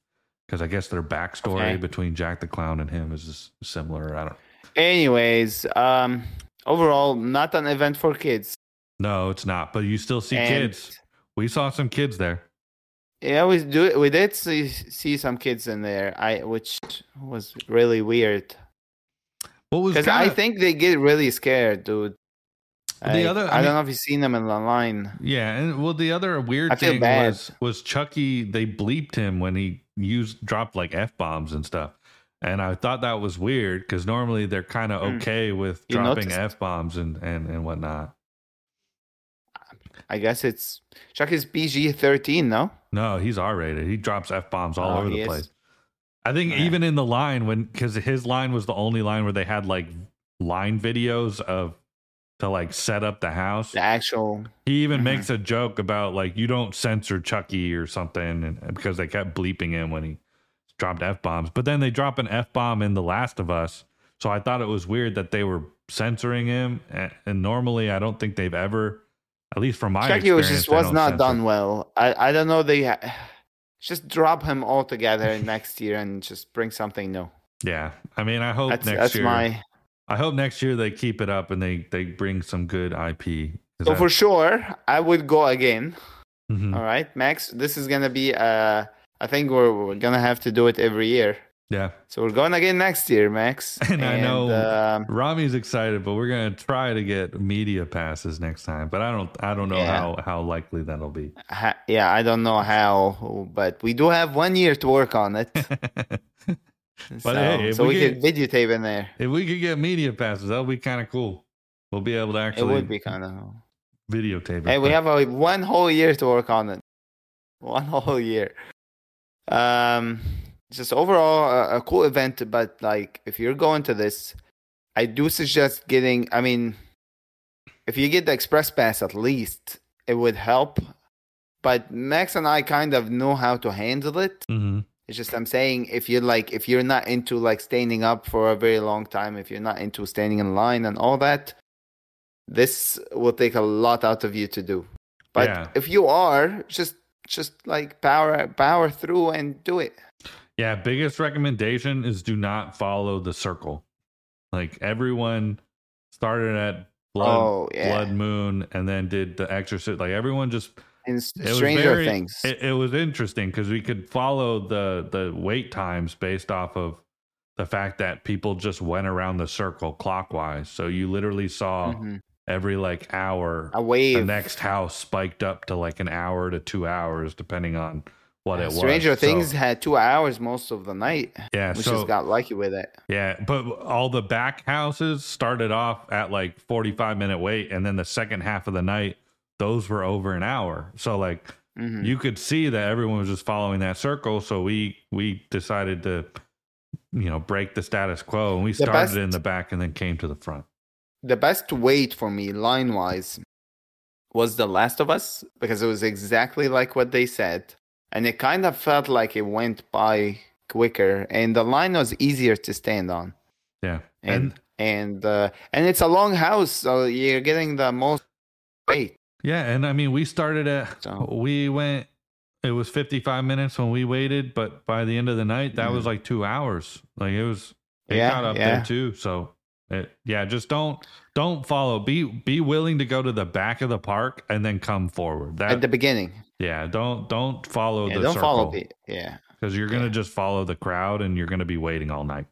because I guess their backstory Okay. between Jack the Clown and him is similar. I don't. Anyways, um, overall, not an event for kids. No, it's not. But you still see And- kids. We saw some kids there. Yeah, we do. We did see see some kids in there. I which was really weird What was because I think they get really scared, dude. The Like, other- I I, mean- don't know if you've seen them in the line. Yeah, and well, the other weird thing bad. was was Chucky. They bleeped him when he used dropped like f bombs and stuff, and I thought that was weird because normally they're kind of Hmm. okay with You dropping f bombs and and and whatnot. I guess it's Chuck is PG thirteen, no? No, he's R rated. He drops f bombs all Oh, over the is? place. I think Yeah. even in the line when because his line was the only line where they had like line videos of to like set up the house. The actual. He even Mhm. makes a joke about like you don't censor Chucky or something, and because they kept bleeping him when he dropped f bombs. But then they drop an f bomb in The Last of Us, so I thought it was weird that they were censoring him. And, and normally, I don't think they've ever, at least from my Chucky was just was not done well. I I don't know. They ha- [SIGHS] just drop him altogether [LAUGHS] next year and just bring something new. Yeah, I mean, I hope That's next that's year. my. I hope next year they keep it up and they they bring some good IP. So I- for sure, I would go again. Mhm. All right, Max. This is gonna be. Uh, I think we're we're gonna have to do it every year. yeah, So we're going again next year, Max. [LAUGHS] And I know- um, Ramy's excited, but we're gonna try to get media passes next time. But I don't I don't know Yeah. how how likely that'll be. ha- yeah, I don't know how, but we do have one year to work on it. [LAUGHS] [LAUGHS] so hey, so we we, could videotape in there. if we could get media passes, that would be kind of cool. We'll be able to actually. It would be kind of. videotape it. Hey, we but- have a one whole year to work on it. [LAUGHS] One whole year. Um, just overall a, a cool event, but like if you're going to this, I do suggest getting. I mean, if you get the express pass at least, it would help. But Max and I kind of know how to handle it. Mhm. It's just I'm saying if you're like if you're not into like standing up for a very long time, if you're not into standing in line and all that, this will take a lot out of you to do. But Yeah. if you are, just just like power power through and do it. Yeah, biggest recommendation is do not follow the circle. Like everyone started at blood oh yeah. blood moon and then did the exorcist. Like everyone just It was Stranger very- Things. It, it was interesting because we could follow the the wait times based off of the fact that people just went around the circle clockwise. So you literally saw Mhm. every like hour A wave. the next house spiked up to like an hour to two hours depending on what it was. Stranger So, Things had two hours most of the night. yeah. We so just got lucky with it. yeah, but all the back houses started off at like 45 minute wait and then the second half of the night those were over an hour. So like Mhm. you could see that everyone was just following that circle so we we decided to you know break the status quo and we The started best- in the back and then came to the front. the best wait for me line wise was The Last of Us because it was exactly like what they said. And it kind of felt like it went by quicker and the line was easier to stand on. Yeah. And And and uh, and it's a long house, so you're getting the most wait. Yeah, and I mean we started at So we went it was 55 minutes when we waited but by the end of the night that was mm-hmm. like 2 hours. Like it was it Yeah, got up yeah. there too. So it, yeah, just don't don't follow. Be be willing to go to the back of the park and then come forward. That at the beginning. yeah, don't don't follow Yeah, the don't circle follow the yeah. because you're gonna yeah. just follow the crowd and you're gonna be waiting all night.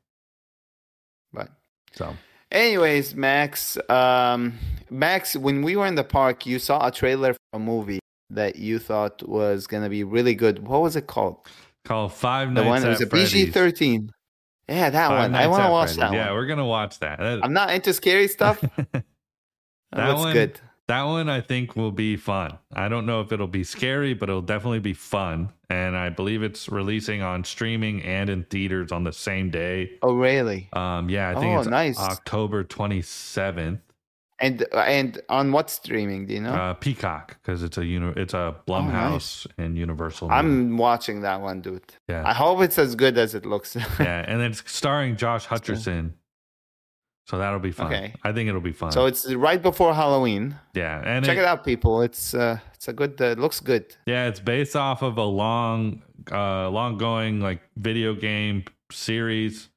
But So anyways, Max, um Max, when we were in the park, you saw a trailer for a movie that you thought was gonna be really good. What was it called? Called Five The Nights one it at was a PG thirteen. Yeah, that Five one. I want to watch Freddy's. that Yeah, one. we're gonna watch that. That, I'm not into scary stuff. [LAUGHS] that That looks one- good. That one I think will be fun. I don't know if it'll be scary, but it'll definitely be fun. And I believe it's releasing on streaming and in theaters on the same day. Oh, really? Um, yeah, I think Oh, it's nice. October 27th. And and on what streaming? Do you know? Uh, Peacock because it's a uni- it's a Blumhouse and Universal. movie. I'm watching that one, dude. yeah, I hope it's as good as it looks. [LAUGHS] yeah, and it's starring Josh Hutcherson. So that'll be fun. Okay. I think it'll be fun. So it's right before Halloween. Yeah, and check it, it out, people. It's uh, it's a good. Uh, it looks good. Yeah, it's based off of a long, uh, long going like video game series.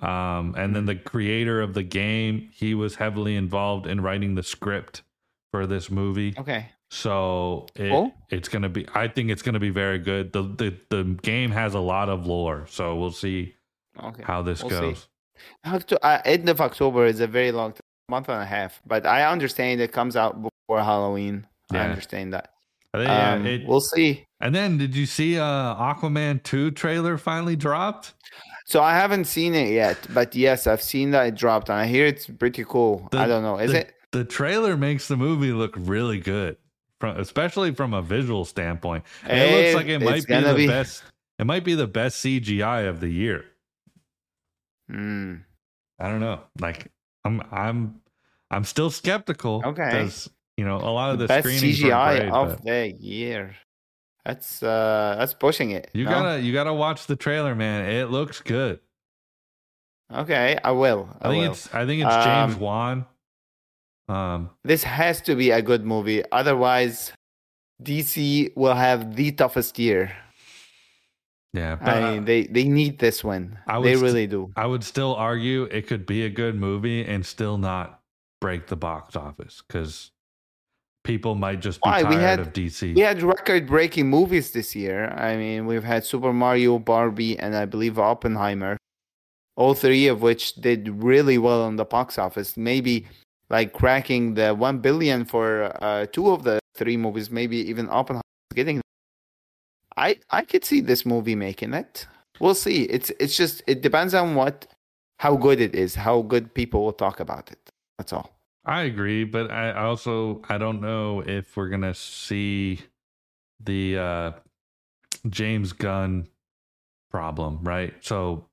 Um, and then the creator of the game, he was heavily involved in writing the script for this movie. Okay. So it, cool. it's gonna be. I think it's gonna be very good. The, the the game has a lot of lore, so we'll see okay. how this we'll goes. See. 8th uh, of October is a very long time, month and a half, but I understand it comes out before Halloween. Yeah. I understand that. Um, it, we'll see. And then, did you see uh, Aquaman 2 trailer finally dropped? So I haven't seen it yet, but yes, I've seen that it dropped, and I hear it's pretty cool. The, I don't know, is the, it? The trailer makes the movie look really good, from, especially from a visual standpoint. It, it, looks like it might be the be... best. It might be the best CGI of the year. Hmm. I don't know. Like I'm, I'm, I'm still skeptical. Okay. because you know a lot of the, best screenings were CGI great, of but the year. That's uh, that's pushing it. you no? gotta, you gotta watch the trailer, man. It looks good. Okay, I will. I, I think will. it's, I think it's James Um, Wan. Um, This has to be a good movie. Otherwise, DC will have the toughest year. Yeah, but I mean, they they need this one. I they would st- really do. I would still argue it could be a good movie and still not break the box office because people might just be Why? tired We had- of DC. We had record-breaking movies this year. I mean, we've had Super Mario, Barbie, and I believe Oppenheimer. All three of which did really well on the box office. Maybe like cracking the one billion for uh, two of the three movies. Maybe even Oppenheimer getting. I I could see this movie making it. We'll see. It's it's just it depends on what, how good it is, how good people will talk about it. That's all. I agree, but I also I don't know if we're gonna see the uh James Gunn problem, right? So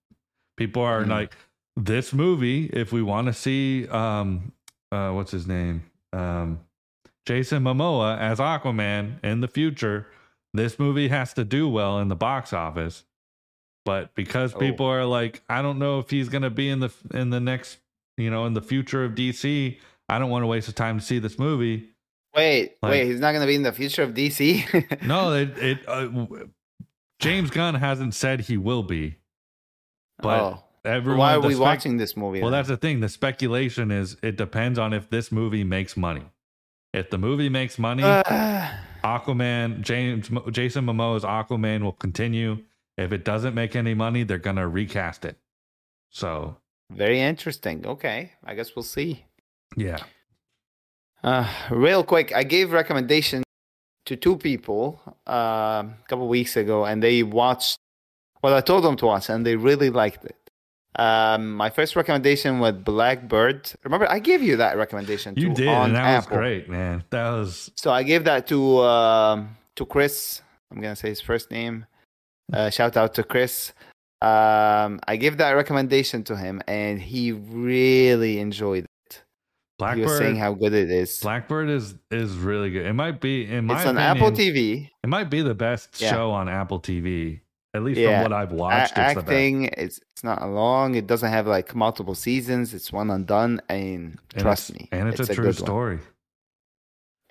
people are Mm. like this movie, if we want to see um uh what's his name? Um Jason Momoa as Aquaman in the future, this movie has to do well in the box office. But because Oh. people are like, I don't know if he's gonna be in the in the next, you know, in the future of DC, I don't want to waste the time to see this movie. Wait, Like- wait, he's not gonna be in the future of DC. [LAUGHS] No, it, it uh, James Gunn hasn't said he will be, but oh. everyone. Why are we spec- watching this movie? Well, then? that's the thing. The speculation is it depends on if this movie makes money. If the movie makes money, Uh, [SIGHS] Aquaman, James, Jason Momoa's Aquaman will continue. If it doesn't make any money, they're gonna recast it. So very interesting. Okay, I guess we'll see. yeah, Uh, real quick, I gave recommendation to two people uh, a couple weeks ago, and they watched. Well, I told them to watch, and they really liked it. Um, my first recommendation was Blackbird. Remember, I gave you that recommendation. you to, did, on and that Apple. was great, man. That was So I gave that to um to Chris. I'm gonna say his first name. Uh, shout out to Chris. Um, I gave that recommendation to him, and he really enjoyed it. He was saying how good it is. Blackbird is is really good. It might be in my it's on opinion, Apple TV. It might be the best Yeah. show on Apple TV, at least Yeah. from what I've A- watched. it's the best. acting, it's it's not long. It doesn't have like multiple seasons. It's one and done. And, And trust me, and it's, a true good one. story.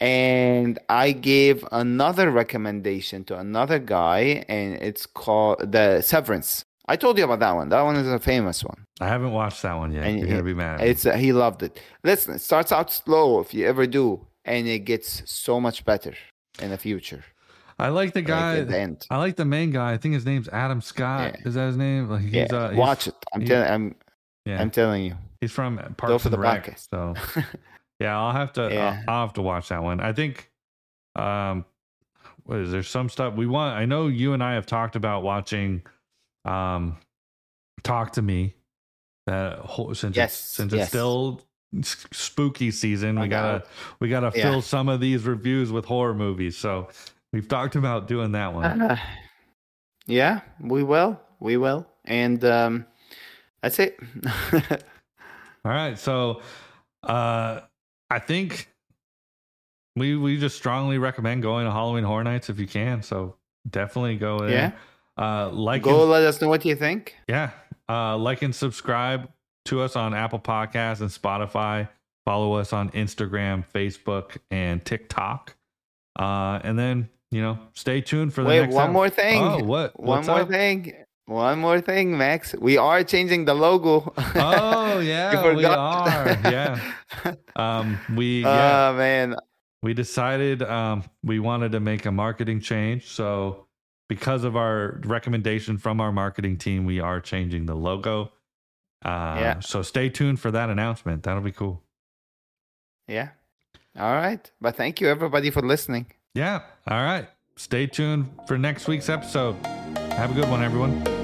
And I gave another recommendation to another guy, and it's called the Severance. I told you about that one. That one is a famous one. I haven't watched that one yet. And You're gonna be mad. at me. It's uh, he loved it. Listen, it starts out slow if you ever do, and it gets so much better in the future. I like the guy. the. I like the main guy. I think his name's Adam Scott. Yeah. Is that his name? Like he's, Yeah, uh, he's, watch it. I'm telling. I'm Yeah, I'm telling you. he's from Parks for and the Rec. So [LAUGHS] yeah, I'll have to. Yeah. I'll, I'll have to watch that one. I think. Um, what is there some stuff we want? I know you and I have talked about watching. Um, talk to me. That whole since Yes, it's, since yes. it's still spooky season, we gotta we gotta Yeah. fill some of these reviews with horror movies. So we've talked about doing that one. Uh, yeah, we will. We will. And um, that's it. [LAUGHS] All right, so uh I think we we just strongly recommend going to Halloween Horror Nights if you can. So definitely go in. Yeah. Uh like Go and, let us know what you think. yeah. Uh like and subscribe to us on Apple Podcasts and Spotify. Follow us on Instagram, Facebook, and TikTok. Uh, and then you know, stay tuned for the Wait, next. one ep- more thing. Oh, what? One more up? thing. One more thing, Max. We are changing the logo. Oh [LAUGHS] yeah, we are. Yeah. [LAUGHS] Um, we yeah. Oh man. we decided um, we wanted to make a marketing change. So, because of our recommendation from our marketing team, we are changing the logo. Uh, Yeah. So, stay tuned for that announcement. That'll be cool. Yeah. All right. But thank you everybody for listening. Yeah. All right. Stay tuned for next week's episode. Have a good one, everyone.